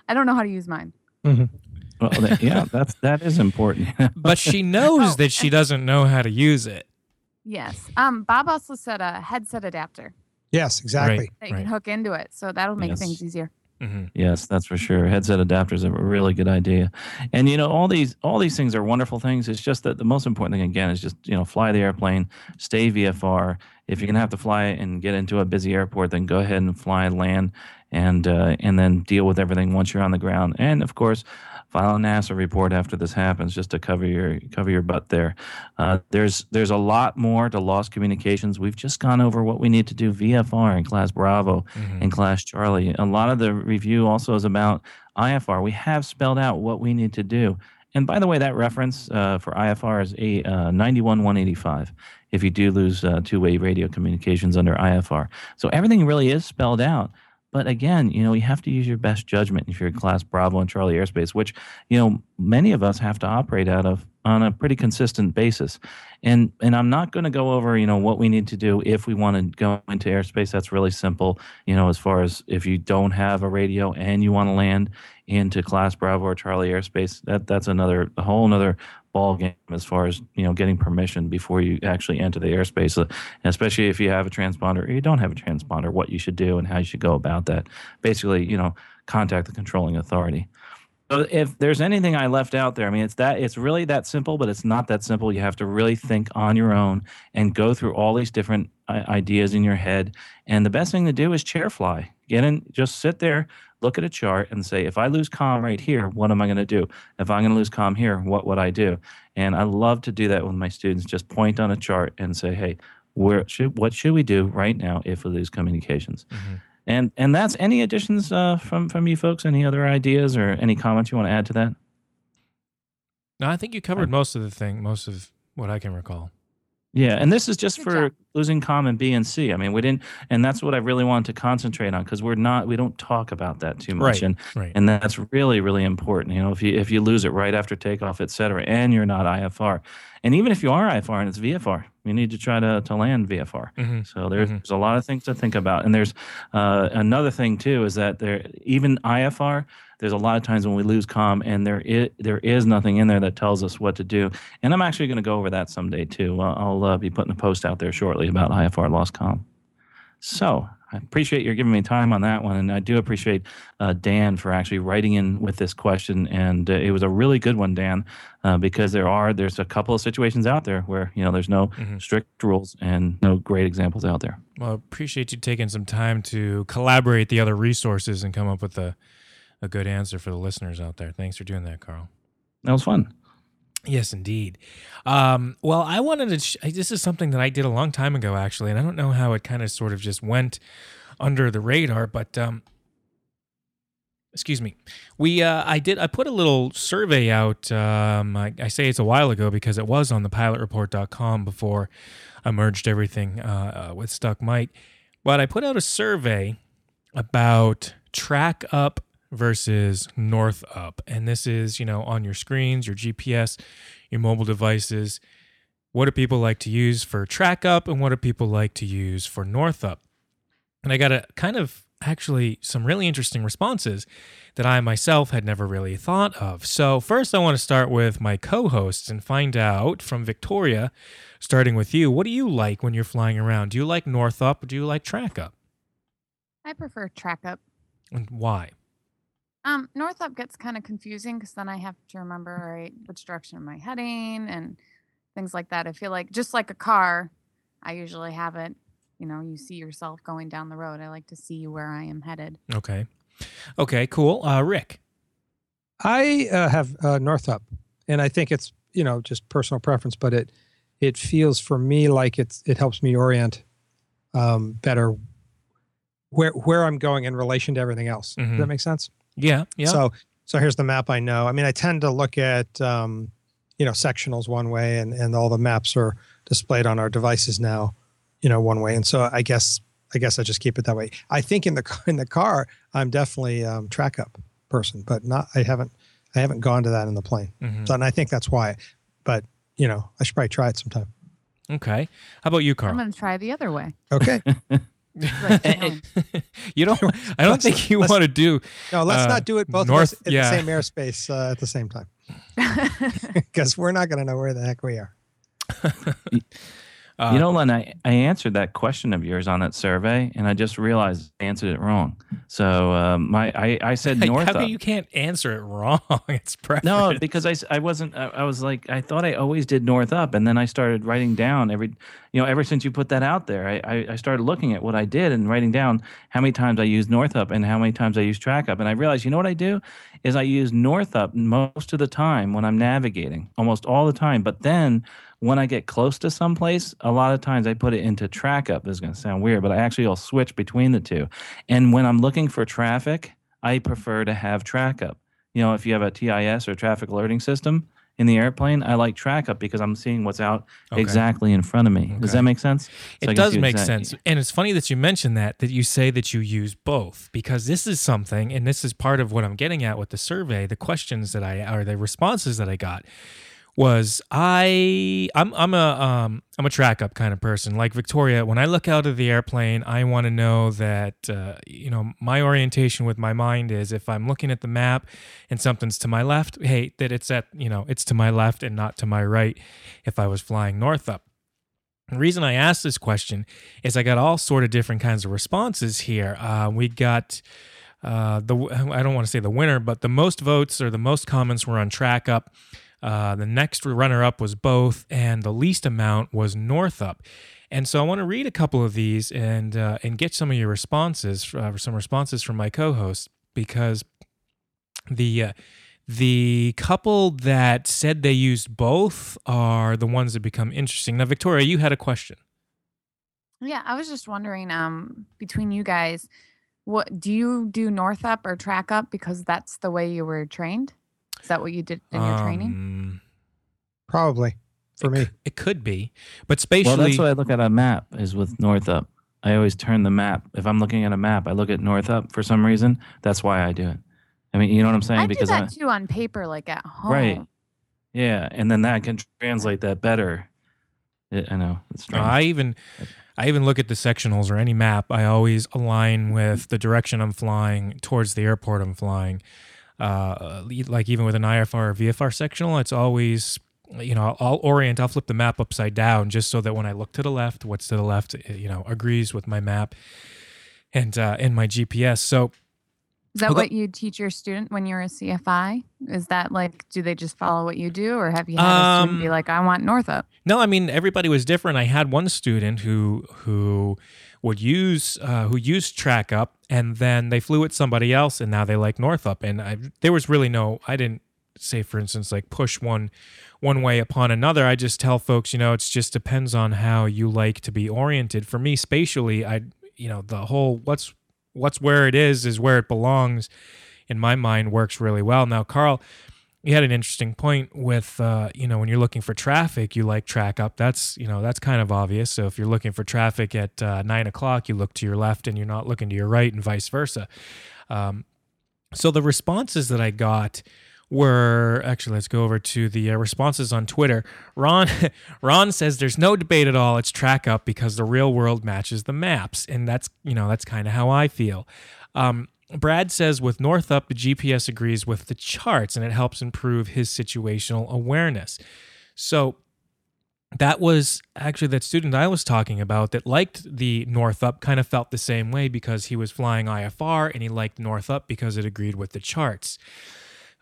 i don't know how to use mine well, that, yeah, that's that is important. <laughs> But she knows Oh, that she doesn't know how to use it. yes um bob also said a headset adapter Yes, exactly. that you Right. can hook into it so that'll make Yes. things easier hmm Yes, that's for sure. Headset adapters are a really good idea. And you know, all these all these things are wonderful things. It's just that the most important thing again is just, you know, fly the airplane, stay VFR. If you're gonna have to fly and get into a busy airport, then go ahead and fly land and uh, and then deal with everything once you're on the ground. And of course, file a NASA report after this happens just to cover your cover your butt there. Uh, there's there's a lot more to lost communications. We've just gone over what we need to do VFR in class Bravo hmm in Class Charlie. A lot of the review also is about IFR. We have spelled out what we need to do. And by the way, that reference uh, for IFR is a uh, 91185 if you do lose uh, two-way radio communications under IFR. So everything really is spelled out. But again, you know, you have to use your best judgment if you're in Class Bravo and Charlie airspace, which, you know, many of us have to operate out of on a pretty consistent basis. And and I'm not going to go over, you know, what we need to do if we want to go into airspace. That's really simple you know, as far as if you don't have a radio and you want to land into Class Bravo or Charlie airspace, that that's another a whole another ball game as far as you know getting permission before you actually enter the airspace, uh, especially if you have a transponder or you don't have a transponder, what you should do and how you should go about that. Basically, you know, contact the controlling authority. So if there's anything I left out there, I mean, it's that it's really that simple, but it's not that simple. You have to really think on your own and go through all these different ideas in your head. And the best thing to do is chair fly. Get in, just sit there, look at a chart, and say, if I lose com right here, what am I going to do? If I'm going to lose com here, what would I do? And I love to do that with my students. Just point on a chart and say, hey, where should what should we do right now if we lose communications? hmm And and that's any additions uh, from from you folks. Any other ideas or any comments you want to add to that? No, I think you covered most of the thing, most of what I can recall. Yeah, and this is just Good for job. losing common B and C. I mean, we didn't, and that's what I really want to concentrate on because we're not, we don't talk about that too much, Right. and Right. and that's really really important. You know, if you if you lose it right after takeoff, et cetera, and you're not IFR, and even if you are IFR and it's VFR, you need to try to to land VFR. hmm So there's, Mhm. there's a lot of things to think about, and there's uh, another thing too is that there even IFR. There's a lot of times when we lose com, and there is there is nothing in there that tells us what to do. And I'm actually going to go over that someday too. I'll uh, be putting a post out there shortly about IFR lost com. So I appreciate your giving me time on that one, and I do appreciate uh, Dan for actually writing in with this question. And uh, it was a really good one, Dan, uh, because there are there's a couple of situations out there where you know there's no Mhm. strict rules and no great examples out there. Well, appreciate you taking some time to collaborate the other resources and come up with a, a good answer for the listeners out there. Thanks for doing that, Carl. That was fun. Yes, indeed. Um, well, I wanted to. Sh- this is something that I did a long time ago, actually, and I don't know how it kind of sort of just went under the radar, but um, excuse me. We, uh, I did. I put a little survey out. Um, I, I say it's a while ago because it was on the pilotreport.com before I merged everything uh, uh, with Stuck Mic. But I put out a survey about track up versus north up. And this is, you know, on your screens, your GPS, your mobile devices. What do people like to use for track up and what do people like to use for north up? And I got a kind of actually some really interesting responses that I myself had never really thought of. So, first, I want to start with my co hosts and find out from Victoria, starting with you, what do you like when you're flying around? Do you like north up or do you like track up? i prefer track up And why? Um, north up gets kind of confusing because then I have to remember right which direction am I heading and things like that. I feel like just like a car, I usually have it you know, you see yourself going down the road. I like to see where I am headed. Okay. Okay, cool. Uh, Rick. I uh, have uh, Northup, and I think it's you know just personal preference, but it it feels for me like it's it helps me orient um, better where where I'm going in relation to everything else. Mhm. Does that make sense? Yeah. Yeah. So so here's the map I know. I mean, I tend to look at um, you know sectionals one way, and and all the maps are displayed on our devices now, you know, one way. And so I guess I guess I just keep it that way. I think in the car- <laughs> in the car, I'm definitely um, track up person, but not I haven't I haven't gone to that in the plane. Mhm. So and I think that's why. But you know, I should probably try it sometime. Okay. How about you, Carl? I'm going to try the other way. Okay. <laughs> Like, <laughs> no. <laughs> you don't. <laughs> I don't Let's- think you want to do. No, let's Uh, not do it both north- of us in yeah. the same airspace uh, at the same time because we're not going to know where the heck we are. Uh, you know, Len, I, I answered that question of yours on that survey, and I just realized I answered it wrong. So um, my I, I said <laughs> north. How come you can't answer it wrong? <laughs> It's preference. No, because I, I wasn't I, I was like I thought I always did north up and then I started writing down every you know ever since you put that out there I, I, I started looking at what I did and writing down how many times I used north up and how many times I used track up and I realized you know what I do is I use north up most of the time when I'm navigating almost all the time but then when I get close to someplace a lot of times I put it into track up this is going to sound weird but I actually will switch between the two and when I'm looking for traffic I prefer to have track up you know, if you have a TIS or traffic alerting system in the airplane, I like track up because I'm seeing what's out Okay. exactly in front of me. Does that make sense? So It does make sense. And it's funny that you mention that, that you say that you use both, because this is something, and this is part of what I'm getting at with the survey, the questions that I, or the responses that I got was I I'm I'm a um I'm a track up kind of person like Victoria when I look out of the airplane I want to know that uh, you know my orientation with my mind is if I'm looking at the map and something's to my left hey that it's at you know it's to my left and not to my right if I was flying north up the reason I asked this question is I got all sort of different kinds of responses here. Uh, we got uh, the I don't want to say the winner, but the most votes or the most comments were on track up. Uh, the next runner up was both, and the least amount was north up. And so I want to read a couple of these and uh, and get some of your responses, uh, some responses from my co-host because the uh, the couple that said they used both are the ones that become interesting. Now, Victoria, you had a question. yeah, I was just wondering um between you guys, what do you do north up or track up because that's the way you were trained? Is that what you did in your training? Um, Probably for it, me. c- it could be, but spatially, Well, that's why I look at a map is with north up. I always turn the map. If I'm looking at a map, I look at north up for some reason. That's why I do it. I mean, you know what I'm saying? I do because that I, too on paper, like at home. Right. yeah, and then that can translate that better. I I know it's Uh, strange. I even I even look at the sectionals or any map. I always align with the direction I'm flying towards the airport I'm flying. Uh, like even with an IFR or VFR sectional, it's always you know I'll orient. I'll flip the map upside down just so that when I look to the left, what's to the left, eh, you know, agrees with my map and uh, and my GPS. So Is that what you teach your student when you're a CFI? Is that like, do they just follow what you do, or have you had a student be Um, like, I want north up? No, I mean everybody was different. I had one student who who would use uh, who used track up, and then they flew with somebody else, and now they like north up. And I, there was really no. I didn't say, for instance, like push one one way upon another. I just tell folks, you know, it just depends on how you like to be oriented. For me, spatially, I you know the whole what's what's where it is is where it belongs. In my mind, works really well. Now, Carl you had an interesting point with uh, you know when you're looking for traffic you like track up. That's you know that's kind of obvious. So if you're looking for traffic at uh, nine o'clock you look to your left and you're not looking to your right and vice versa. Um, so the responses that i got were actually let's go over to the uh, responses on twitter. Ron <laughs> ron says there's no debate at all. It's track up because the real world matches the maps. And that's you know that's kind of how i feel. Um, Brad says with North Up, the GPS agrees with the charts and it helps improve his situational awareness. So that was actually that student I was talking about that liked the North Up kind of felt the same way because he was flying IFR and he liked North Up because it agreed with the charts.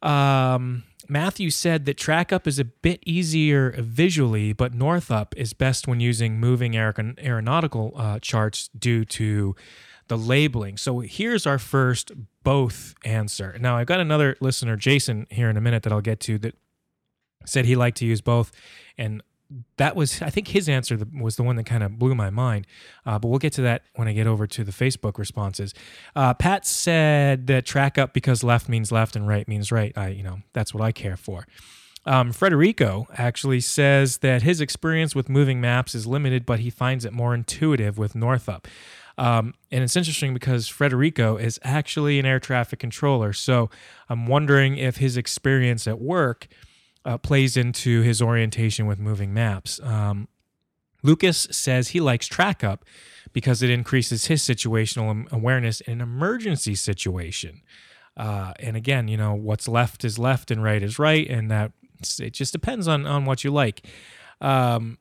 Um, Matthew said that track up is a bit easier visually, but north up is best when using moving aer- aeronautical uh, charts due to the labeling. So here's our first both answer. Now, I've got another listener, Jason, here in a minute that I'll get to that said he liked to use both. And that was, I think his answer was the one that kind of blew my mind. Uh, but we'll get to that when I get over to the Facebook responses. Uh, Pat said that track up because left means left and right means right. I, you know, that's what I care for. Um, Frederico actually says that his experience with moving maps is limited, but he finds it more intuitive with North Up. Um, and it's interesting because Frederico is actually an air traffic controller. So I'm wondering if his experience at work uh, plays into his orientation with moving maps. Um, Lucas says he likes track up because it increases his situational awareness in an emergency situation. Uh, and again, you know, what's left is left and right is right. And that it just depends on, on what you like. Um,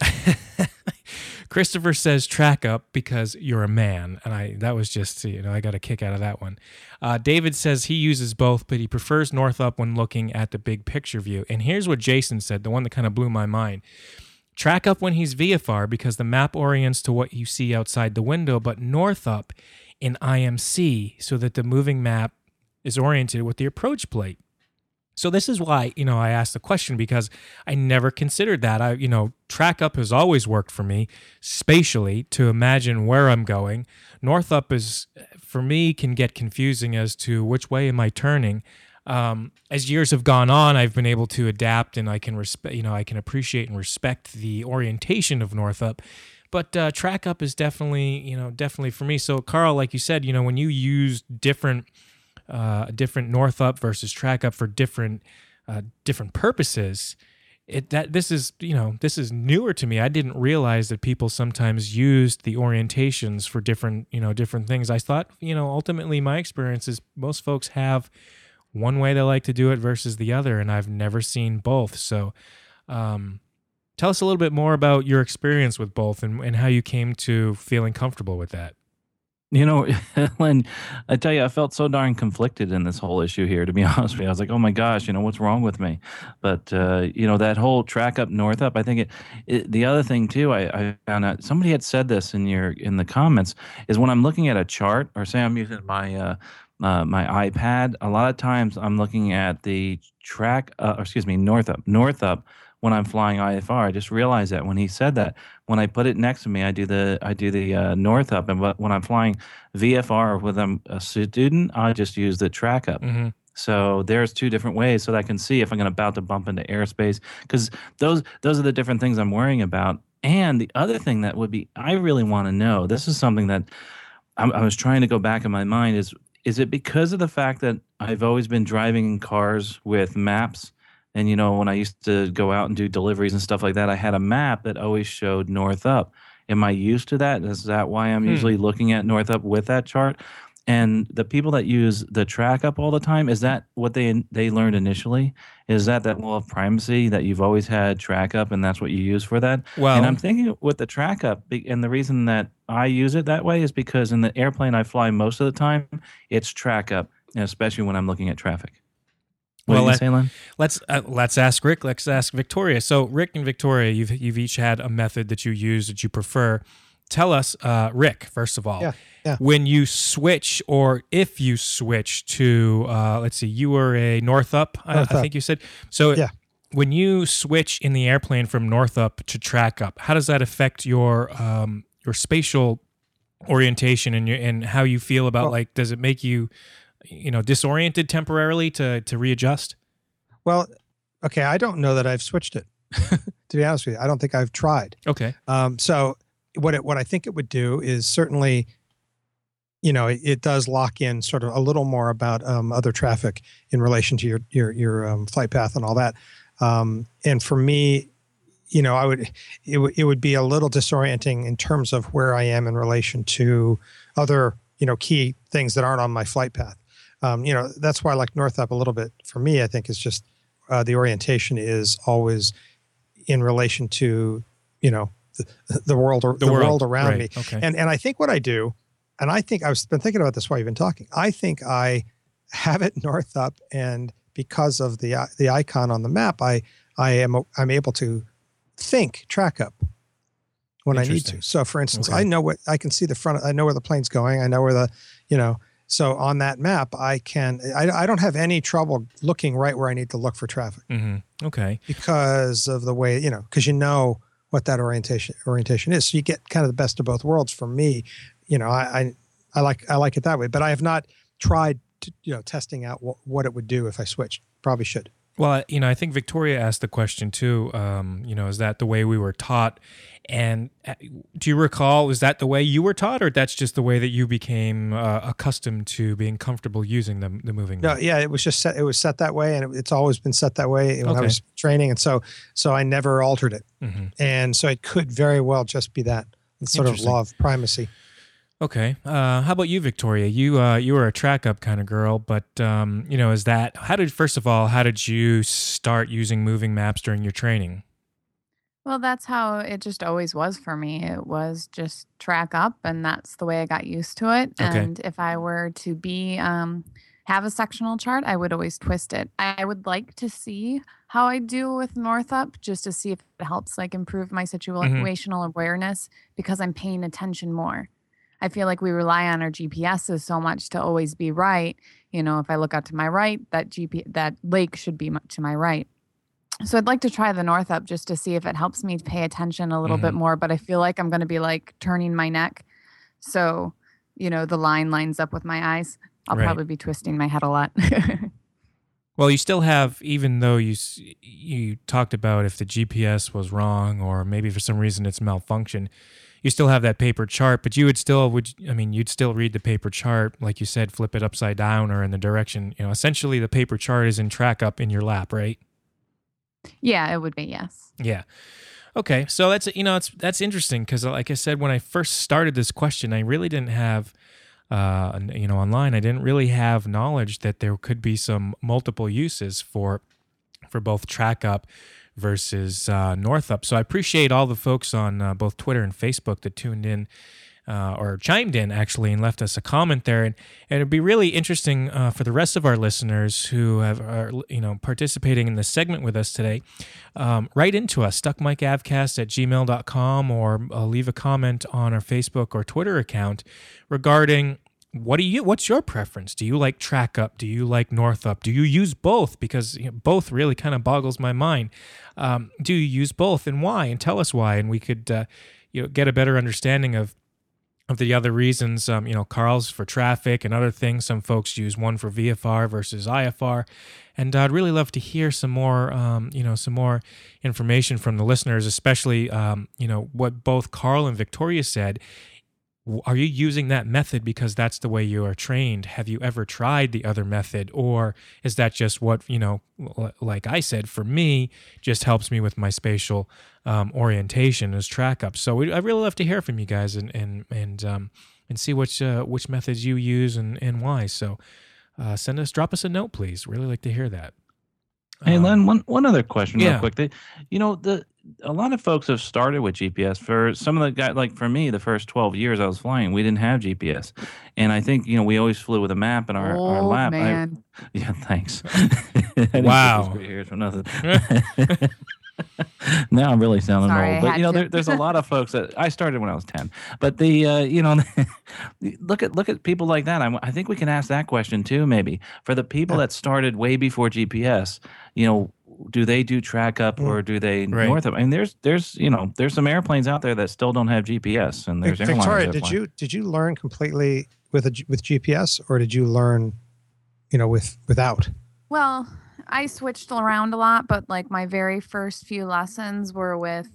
<laughs> Christopher says track up because you're a man, and I that was just you know I got a kick out of that one. Uh, David says he uses both, but he prefers north up when looking at the big picture view. And here's what Jason said, the one that kind of blew my mind. Track up when he's VFR because the map orients to what you see outside the window, but north up in IMC so that the moving map is oriented with the approach plate. So this is why, you know, I asked the question because I never considered that. I, you know, track up has always worked for me spatially to imagine where I'm going. North up is for me can get confusing as to which way am I turning. Um, as years have gone on, I've been able to adapt and I can respect, you know, I can appreciate and respect the orientation of North up. But uh, track up is definitely, you know, definitely for me. So Carl, like you said, you know, when you use different uh, a different north up versus track up for different uh, different purposes. It that this is you know this is newer to me. I didn't realize that people sometimes used the orientations for different you know different things. I thought you know ultimately my experience is most folks have one way they like to do it versus the other, and I've never seen both. So, um, tell us a little bit more about your experience with both and, and how you came to feeling comfortable with that. You know, <laughs> Len, I tell you, I felt so darn conflicted in this whole issue here, to be <laughs> honest with you. I was like, oh my gosh, you know, what's wrong with me? But, uh, you know, that whole track up, north up, I think it, it the other thing too, I, I found out somebody had said this in your, in the comments is when I'm looking at a chart or say I'm using my, uh, uh, my iPad, a lot of times I'm looking at the track, uh, excuse me, north up, north up when I'm flying IFR. I just realized that when he said that, when I put it next to me, I do the I do the uh, north up, and when I'm flying VFR with a, a student, I just use the track up. Mm-hmm. So there's two different ways, so that I can see if I'm going to about to bump into airspace, because those those are the different things I'm worrying about. And the other thing that would be, I really want to know. This is something that I, I was trying to go back in my mind. Is is it because of the fact that I've always been driving in cars with maps? And you know, when I used to go out and do deliveries and stuff like that, I had a map that always showed north up. Am I used to that? Is that why I'm hmm. usually looking at north up with that chart? And the people that use the track up all the time, is that what they they learned initially? Is that that law of primacy that you've always had track up and that's what you use for that? Well, and I'm thinking with the track up, and the reason that I use it that way is because in the airplane I fly most of the time, it's track up, especially when I'm looking at traffic. What well, let, let's uh, let's ask Rick. Let's ask Victoria. So, Rick and Victoria, you've you've each had a method that you use that you prefer. Tell us, uh, Rick, first of all, yeah, yeah. when you switch or if you switch to, uh, let's see, you were a North Up, north I, I, think you said. So, yeah. when you switch in the airplane from North Up to Track Up, how does that affect your um, your spatial orientation and your and how you feel about well, like? Does it make you you know disoriented temporarily to to readjust? Well, okay, I don't know that I've switched it. to be honest with you, I don't think I've tried. Okay. Um, so what it, what I think it would do is certainly, you know, it, it does lock in sort of a little more about um, other traffic in relation to your your your um, flight path and all that. Um, and for me, you know, I would it, w- it would be a little disorienting in terms of where I am in relation to other you know key things that aren't on my flight path um, you know that's why I like North Up a little bit. For me, I think is just uh, the orientation is always in relation to you know the, the world or the, the world. world, around right. me. Okay. And and I think what I do, and I think I've been thinking about this while you've been talking. I think I have it <laughs> North Up and because of the i- the icon on the map, I I am I'm able to think track up when I need to. So, for instance, Okay. I know what I can see the front. I know where the plane's going. I know where the you know. So on that map, I can. I, I don't have any trouble looking right where I need to look for traffic hmm Okay. because of the way you know because you know what that orientation orientation is. So you get kind of the best of both worlds. For me, you know, I I, I like I like it that way, but I have not tried to, you know testing out what, what it would do if I switched. Probably should. Well, you know, I think Victoria asked the question too. Um, you know, is that the way we were taught? And uh, do you recall, is that the way you were taught, or that's just the way that you became uh, accustomed to being comfortable using the, the moving? No, yeah, it was just set. It was set that way, and it, it's always been set that way when I was training, and so so I never altered it, Mhm. and so it could very well just be that sort of law of primacy. Okay. Uh, how about you, Victoria? You uh, you were a track up kind of girl, but um, you know, is that how did first of all, how did you start using moving maps during your training? Well, that's how it just always was for me. It was just track up, and that's the way I got used to it. Okay. And if I were to be um, have a sectional chart, I would always twist it. I would like to see how I do with North Up, just to see if it helps like improve my situational awareness because I'm paying attention more. I feel like we rely on our GPSs so much to always be right. You know, if I look out to my right, that GP that lake should be to my right. So I'd like to try the north up just to see if it helps me pay attention a little bit mm-hmm. more. But I feel like I'm going to be like turning my neck, so you know the line lines up with my eyes. I'll Right. probably be twisting my head a lot. <laughs> Well, you still have, even though you you talked about if the GPS was wrong or maybe for some reason it's malfunction, you still have that paper chart. But you would still would I mean you'd still read the paper chart like you said, flip it upside down or in the direction. You know, essentially the paper chart is in track up in your lap, right? yeah, it would be yes. Yeah. Okay, so that's you know it's that's interesting because like I said when I first started this question, I really didn't have, uh, you know, online. I didn't really have knowledge that there could be some multiple uses for, for both track up versus uh, north up. So I appreciate all the folks on uh, both Twitter and Facebook that tuned in. Uh, or chimed in actually and left us a comment there, and, and it'd be really interesting uh, for the rest of our listeners who have are you know participating in this segment with us today um, write into us, stuckmicavcast at gmail.com, or uh, leave a comment on our Facebook or Twitter account regarding what do you what's your preference? Do you like track up? Do you like north up? Do you use both? Because you know, both really kind of boggles my mind. Um, do you use both and why? And tell us why and we could uh, you know get a better understanding of of the other reasons, um, you know, Carl's for traffic and other things. Some folks use one for VFR versus IFR, and I'd really love to hear some more, um, you know, some more information from the listeners, especially, um, you know, what both Carl and Victoria said. Are you using that method because that's the way you are trained? Have you ever tried the other method, or is that just what you know? Like I said, for me, just helps me with my spatial um, orientation as track up. So we, I really love to hear from you guys and and and um, and see which uh, which methods you use and and why. So uh, send us, drop us a note, please. Really like to hear that. Hey, Um, Len, one one other question, yeah. real quick. They, you know, the a lot of folks have started with GPS. For some of the guys, like for me, the first twelve years I was flying, we didn't have GPS, and I think you know we always flew with a map in our, our oh lap. I- man, <laughs> yeah, thanks. I didn't get Wow. these gray for nothing. <laughs> now I'm really sounding Sorry, old, but you know, there, there's a lot of folks that I started when I was ten. But the uh, you know, <laughs> look at look at people like that. I, I think we can ask that question too, maybe for the people that started way before GPS. You know, do they do track up Mm. or do they Right. north up? I mean, there's there's you know there's some airplanes out there that still don't have GPS, and there's airliners Victoria, that did you did you learn completely with a G- with GPS or did you learn, you know, with without? Well, I switched around a lot, but like my very first few lessons were with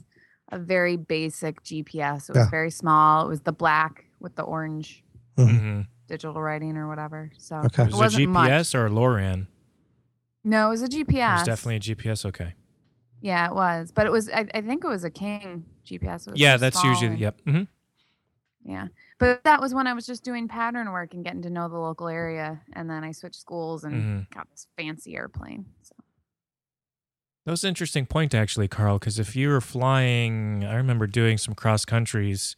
a very basic GPS. It was Yeah. very small. It was the black with the orange mhm. digital writing or whatever. So Okay. it Was wasn't it much. GPS or LORAN? No, it was a GPS. It was definitely a GPS. Okay. Yeah, it was. But it was I, I think it was a King GPS. Yeah, that's small usually yep. hmm Yeah. But that was when I was just doing pattern work and getting to know the local area. And then I switched schools and hmm got this fancy airplane. So That was an interesting point, actually, Carl. Because if you were flying, I remember doing some cross countries,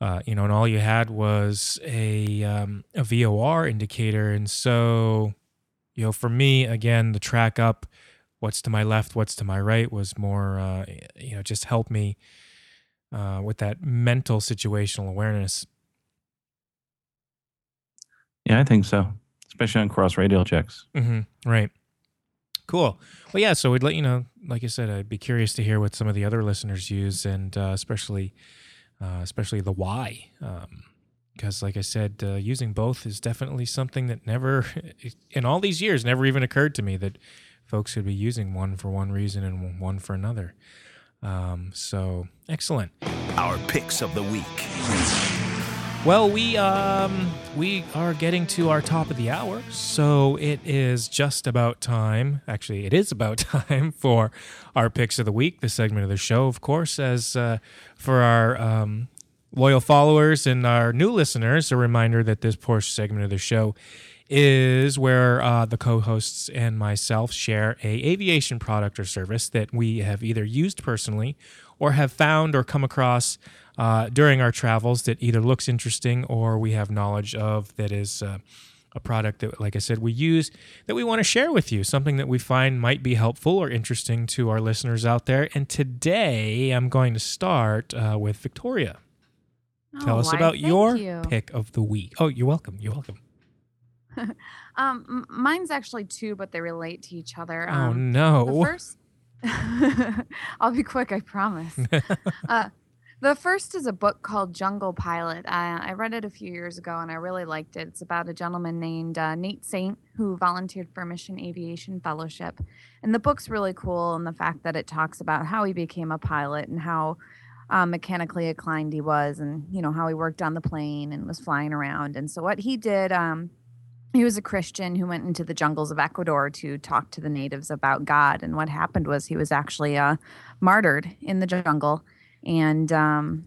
uh, you know, and all you had was a um, a VOR indicator, and so you know, for me, again, the track up, what's to my left, what's to my right was more, uh, you know, just helped me uh, with that mental situational awareness. Yeah, I think so, especially on cross radial checks. Mm-hmm. Right. Cool. Well, yeah. So we'd let you know. Like I said, I'd be curious to hear what some of the other listeners use, and uh, especially, uh, especially the why. Because, like I said, uh, using both is definitely something that never, <laughs> in all these years, never even occurred to me that folks could be using one for one reason and one for another. Um, so excellent. Our picks of the week. Well, we um we are getting to our top of the hour, so it is just about time. Actually, it is about <laughs> time for our picks of the week, the segment of the show, of course. As uh, for our um, loyal followers and our new listeners, a reminder that this portion segment of the show is where uh, the co-hosts and myself share a aviation product or service that we have either used personally or have found or come across uh, during our travels that either looks interesting or we have knowledge of that is uh, a product that, like I said, we use that we want to share with you, something that we find might be helpful or interesting to our listeners out there. And today I'm going to start uh, with Victoria. Tell Oh, us about your you. pick of the week. Oh, you're welcome. You're welcome. <laughs> Um, m- mine's actually two, but they relate to each other. oh Um, no. The first, <laughs> I'll be quick, I promise. <laughs> uh, the first is a book called Jungle Pilot. I, I read it a few years ago and I really liked it. It's about a gentleman named uh, Nate Saint who volunteered for Mission Aviation Fellowship. And the book's really cool and the fact that it talks about how he became a pilot and how uh, mechanically inclined he was and, you know, how he worked on the plane and was flying around. And so what he did, um, he was a Christian who went into the jungles of Ecuador to talk to the natives about God. And what happened was he was actually uh, martyred in the jungle. And um,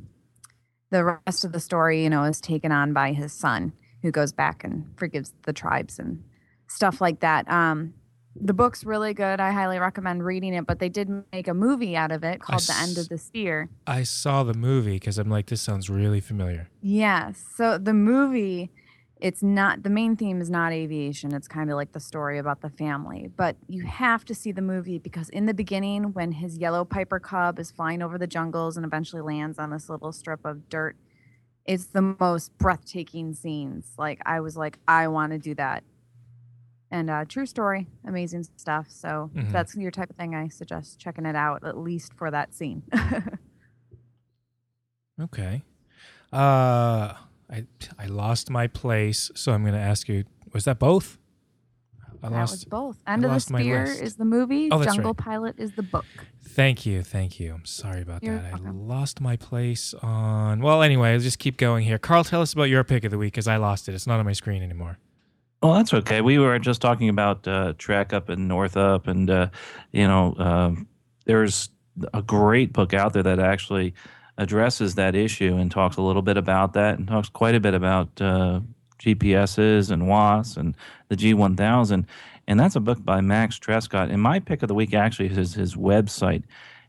the rest of the story, you know, is taken on by his son, who goes back and forgives the tribes and stuff like that. Um, the book's really good. I highly recommend reading it, but they did make a movie out of it called The End of the Spear. I saw the movie because I'm like, this sounds really familiar. Yes. So the movie, it's not the main theme is not aviation. It's kind of like the story about the family. But you have to see the movie because in the beginning, when his yellow piper cub is flying over the jungles and eventually lands on this little strip of dirt, it's the most breathtaking scenes. Like I was like, I want to do that. And uh, true story, amazing stuff. So if Mhm. that's your type of thing. I suggest checking it out at least for that scene. <laughs> Okay. Uh, I I lost my place, so I'm going to ask you: Was that both? I that was both. End of the Spear is the movie. Oh, Jungle right. Pilot is the book. Thank you, thank you. I'm sorry about You're that. I lost my place on. Well, anyway, let's just keep going here. Carl, tell us about your pick of the week because I lost it. It's not on my screen anymore. Well, that's okay. We were just talking about uh, track up and north up, and uh, you know, um there's a great book out there that actually addresses that issue and talks a little bit about that, and talks quite a bit about uh, GPSs and WAAS and the G1000. And that's a book by Max Trescott. And my pick of the week actually is his website.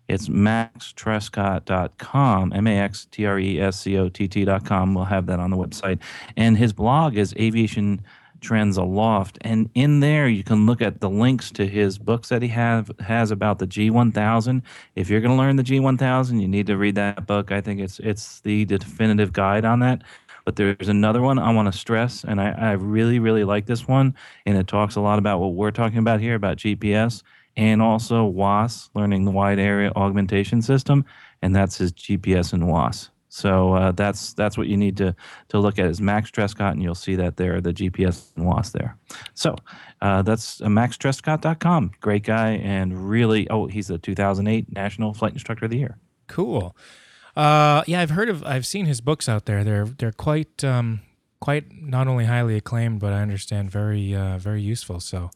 It's maxtrescott.com, M A X T R E S C O T T.com. We'll have that on the website. And his blog is Aviation Trends Aloft. And in there, you can look at the links to his books that he have has about the G1000. If you're going to learn the G1000, you need to read that book. I think it's it's the definitive guide on that. But there's another one I want to stress, and I, I really, really like this one. And it talks a lot about what we're talking about here about GPS and also WAAS, learning the wide area augmentation system. And that's his GPS and WAAS. So uh, that's that's what you need to to look at is Max Trescott, and you'll see that there, the GPS and WAAS there. So uh, that's uh, maxtrescott.com. Great guy, and really, oh, he's the 2008 National Flight Instructor of the Year. Cool. Uh, yeah, I've heard of, I've seen his books out there. They're they're quite um quite not only highly acclaimed, but I understand very uh, very useful. So I'll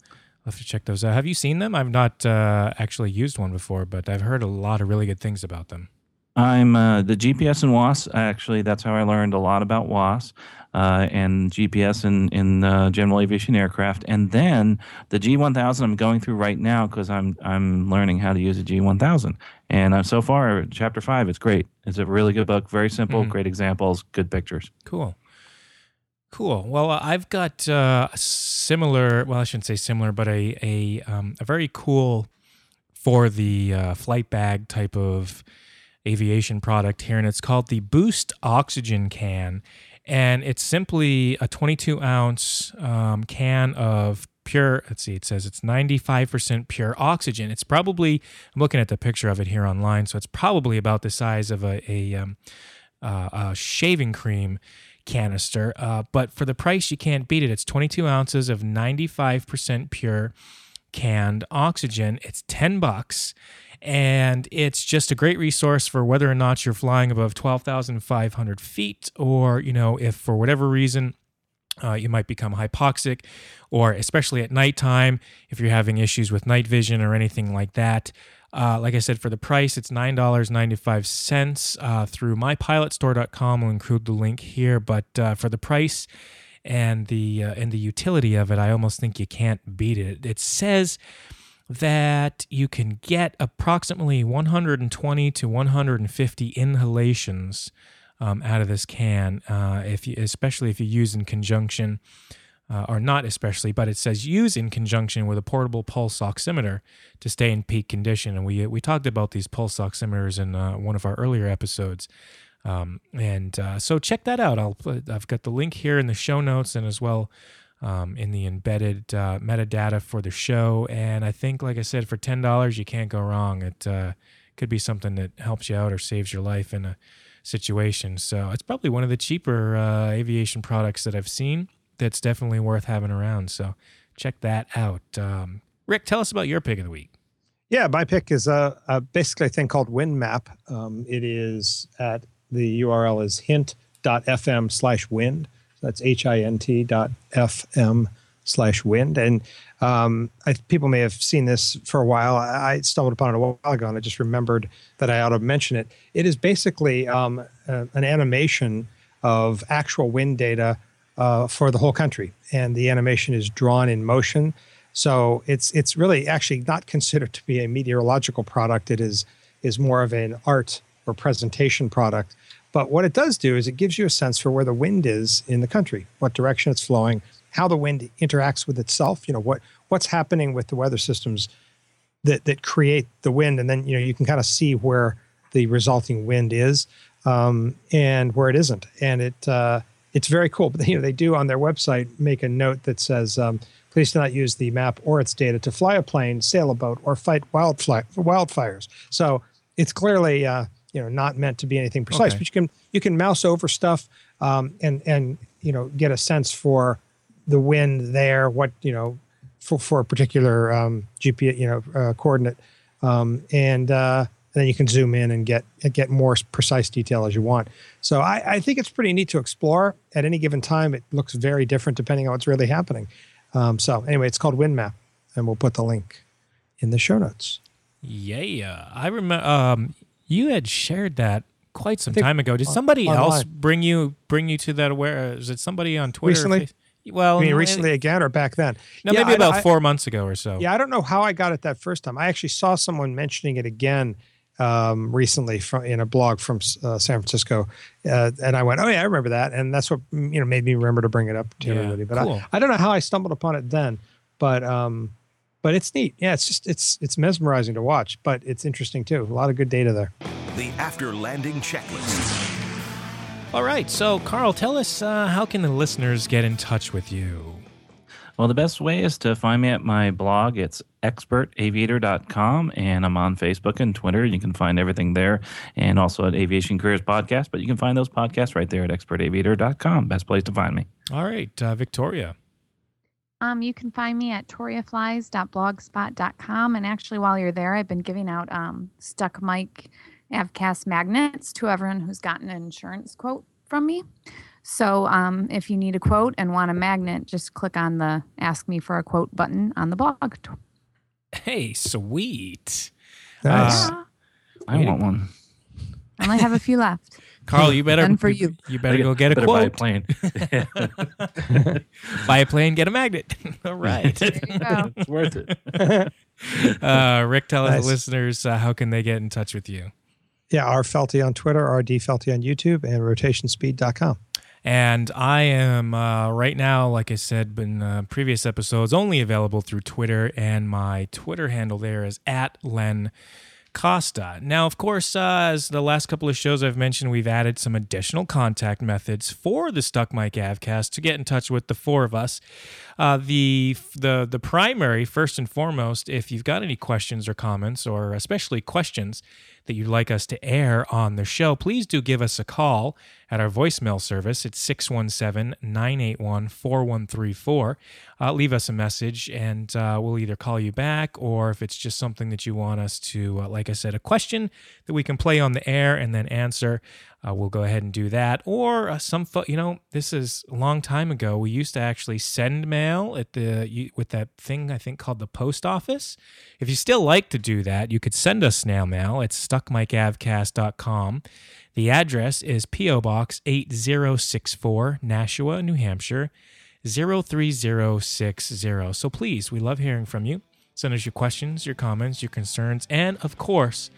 have to check those out. Have you seen them? I've not uh, actually used one before, but I've heard a lot of really good things about them. I'm uh, the GPS and WAAS. Actually, that's how I learned a lot about WAAS uh, and GPS in in uh, general aviation aircraft. And then the G1000 I'm going through right now because I'm I'm learning how to use a G1000. And uh, so far, chapter five, it's great. It's a really good book. Very simple, Mhm. great examples, good pictures. Cool. Cool. Well, uh, I've got uh, a similar. Well, I shouldn't say similar, but a a um, a very cool for the uh, flight bag type of aviation product here, and it's called the Boost Oxygen Can, and it's simply a 22 ounce um, can of pure. Let's see, it says it's 95% pure oxygen. It's probably I'm looking at the picture of it here online, so it's probably about the size of a a, um, uh, a shaving cream canister. Uh, but for the price, you can't beat it. It's 22 ounces of 95% pure canned oxygen. It's 10 bucks. And it's just a great resource for whether or not you're flying above 12,500 feet, or, you know, if for whatever reason uh, you might become hypoxic, or especially at nighttime, if you're having issues with night vision or anything like that. Uh, like I said, for the price, it's $9.95 uh, through mypilotstore.com. We'll include the link here. But uh, for the price and the, uh, and the utility of it, I almost think you can't beat it. It says that you can get approximately 120 to 150 inhalations um, out of this can, uh, if you, especially if you use in conjunction uh, or not especially, but it says use in conjunction with a portable pulse oximeter to stay in peak condition. And we we talked about these pulse oximeters in uh, one of our earlier episodes. Um, and uh, so check that out. I'll I've got the link here in the show notes and as well um, in the embedded uh, metadata for the show. And I think, like I said, for ten dollars, you can't go wrong. It uh, could be something that helps you out or saves your life in a situation. So it's probably one of the cheaper uh, aviation products that I've seen that's definitely worth having around. So check that out. Um, Rick, tell us about your pick of the week. Yeah, my pick is a, a basically a thing called WindMap. Um, it is at the URL is hint.fm slash wind. That's H I N T dot FM slash wind. And um, I, people may have seen this for a while. I, I, stumbled upon it a while ago and I just remembered that I ought to mention it. It is basically um, a, an animation of actual wind data uh, for the whole country, and the animation is drawn in motion. So it's it's really actually not considered to be a meteorological product. It is is more of an art or presentation product. But what it does do is it gives you a sense for where the wind is in the country, what direction it's flowing, how the wind interacts with itself. You know what what's happening with the weather systems that that create the wind, and then you know you can kind of see where the resulting wind is um, and where it isn't, and it. Uh, it's very cool. But <laughs> you know, they do on their website make a note that says, um, "Please do not use the map or its data to fly a plane, sail a boat, or fight wildfires." So it's clearly uh, you know not meant to be anything precise, okay. but you can you can mouse over stuff um, and and you know get a sense for the wind there, what you know for for a particular um, GPS you know uh, coordinate, um, and uh, and then you can zoom in and get get more precise detail as you want. So I, I, think it's pretty neat to explore. At any given time, it looks very different depending on what's really happening. Um, so anyway, it's called WindMap, and we'll put the link in the show notes. Yeah, I remember um, you had shared that quite some time ago. Did somebody on, else bring you bring you to that? Aware? Is it somebody on Twitter? Recently. Well, I mean, recently again or back then? No, yeah, maybe about I, four months ago or so. Yeah, I don't know how I got it that first time. I actually saw someone mentioning it again um, recently from in a blog from uh, San Francisco, uh, and I went, "Oh yeah, I remember that," and that's what you know made me remember to bring it up to yeah, everybody. But cool. I, I don't know how I stumbled upon it then, but um, but it's neat. Yeah, it's just it's it's mesmerizing to watch, but it's interesting too. A lot of good data there. The after landing checklist. All right, so Carl, tell us uh, how can the listeners get in touch with you? Well, the best way is to find me at my blog. It's expertaviator.com, and I'm on Facebook and Twitter. You can find everything there, and also at Aviation Careers Podcast. But you can find those podcasts right there at expertaviator.com. Best place to find me. All right, uh, Victoria. Um, you can find me at toriaflies.blogspot.com. And actually, while you're there, I've been giving out um, stuck mic Avcast magnets to everyone who's gotten an insurance quote from me. So um, if you need a quote and want a magnet, just click on the Ask Me for a Quote button on the blog. Hey, sweet. Nice. Uh, I want one. I only have a few left. Carl, you better None for you. You better go get a quote. Buy a plane. <laughs> <laughs> buy a plane, get a magnet. <laughs> All right. it's worth it. Uh, Rick, tell nice. the listeners uh, how can they get in touch with you? Yeah, R Felty on Twitter, RD Felty on YouTube, and rotationspeed.com. And I am uh, right now, like I said in uh, previous episodes, only available through Twitter, and my Twitter handle there is at Len Costa. Now, of course, uh, as the last couple of shows I've mentioned, we've added some additional contact methods for the Stuck Mic Avcast to get in touch with the four of us. Uh, the the the primary, first and foremost, if you've got any questions or comments, or especially questions that you'd like us to air on the show, please do give us a call at our voicemail service. It's 617 981 4134. Uh, leave us a message and uh, we'll either call you back or if it's just something that you want us to, uh, like I said, a question that we can play on the air and then answer, uh, we'll go ahead and do that. Or uh, some, fo- you know, this is a long time ago. We used to actually send mail at the with that thing I think called the post office. If you still like to do that, you could send us snail mail. It's stuckmicavcast.com. The address is P.O. Box 8064, Nashua, New Hampshire 03060. So please, we love hearing from you. Send us your questions, your comments, your concerns, and of course,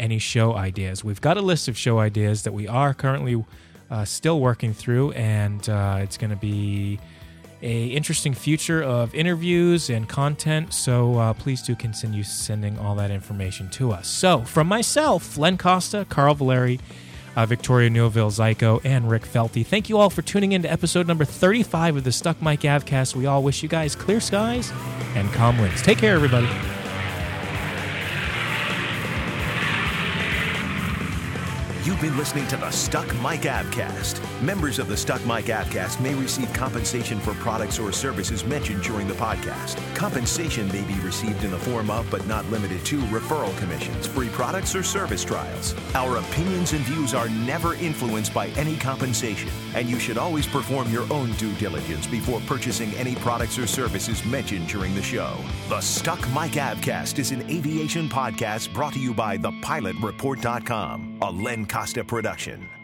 any show ideas. We've got a list of show ideas that we are currently uh, still working through, and uh, it's going to be a interesting future of interviews and content. So uh, please do continue sending all that information to us. So from myself, Len Costa, Carl Valeri, uh, Victoria Neuville, Zyko, and Rick Felty. Thank you all for tuning in to episode number 35 of the Stuck Mic Avcast. We all wish you guys clear skies and calm winds. Take care, everybody. You've been listening to the Stuck Mic Avcast. Members of the Stuck Mic Avcast may receive compensation for products or services mentioned during the podcast. Compensation may be received in the form of, but not limited to, referral commissions, free products, or service trials. Our opinions and views are never influenced by any compensation, and you should always perform your own due diligence before purchasing any products or services mentioned during the show. The Stuck Mic Avcast is an aviation podcast brought to you by thepilotreport.com, a Len Costa production.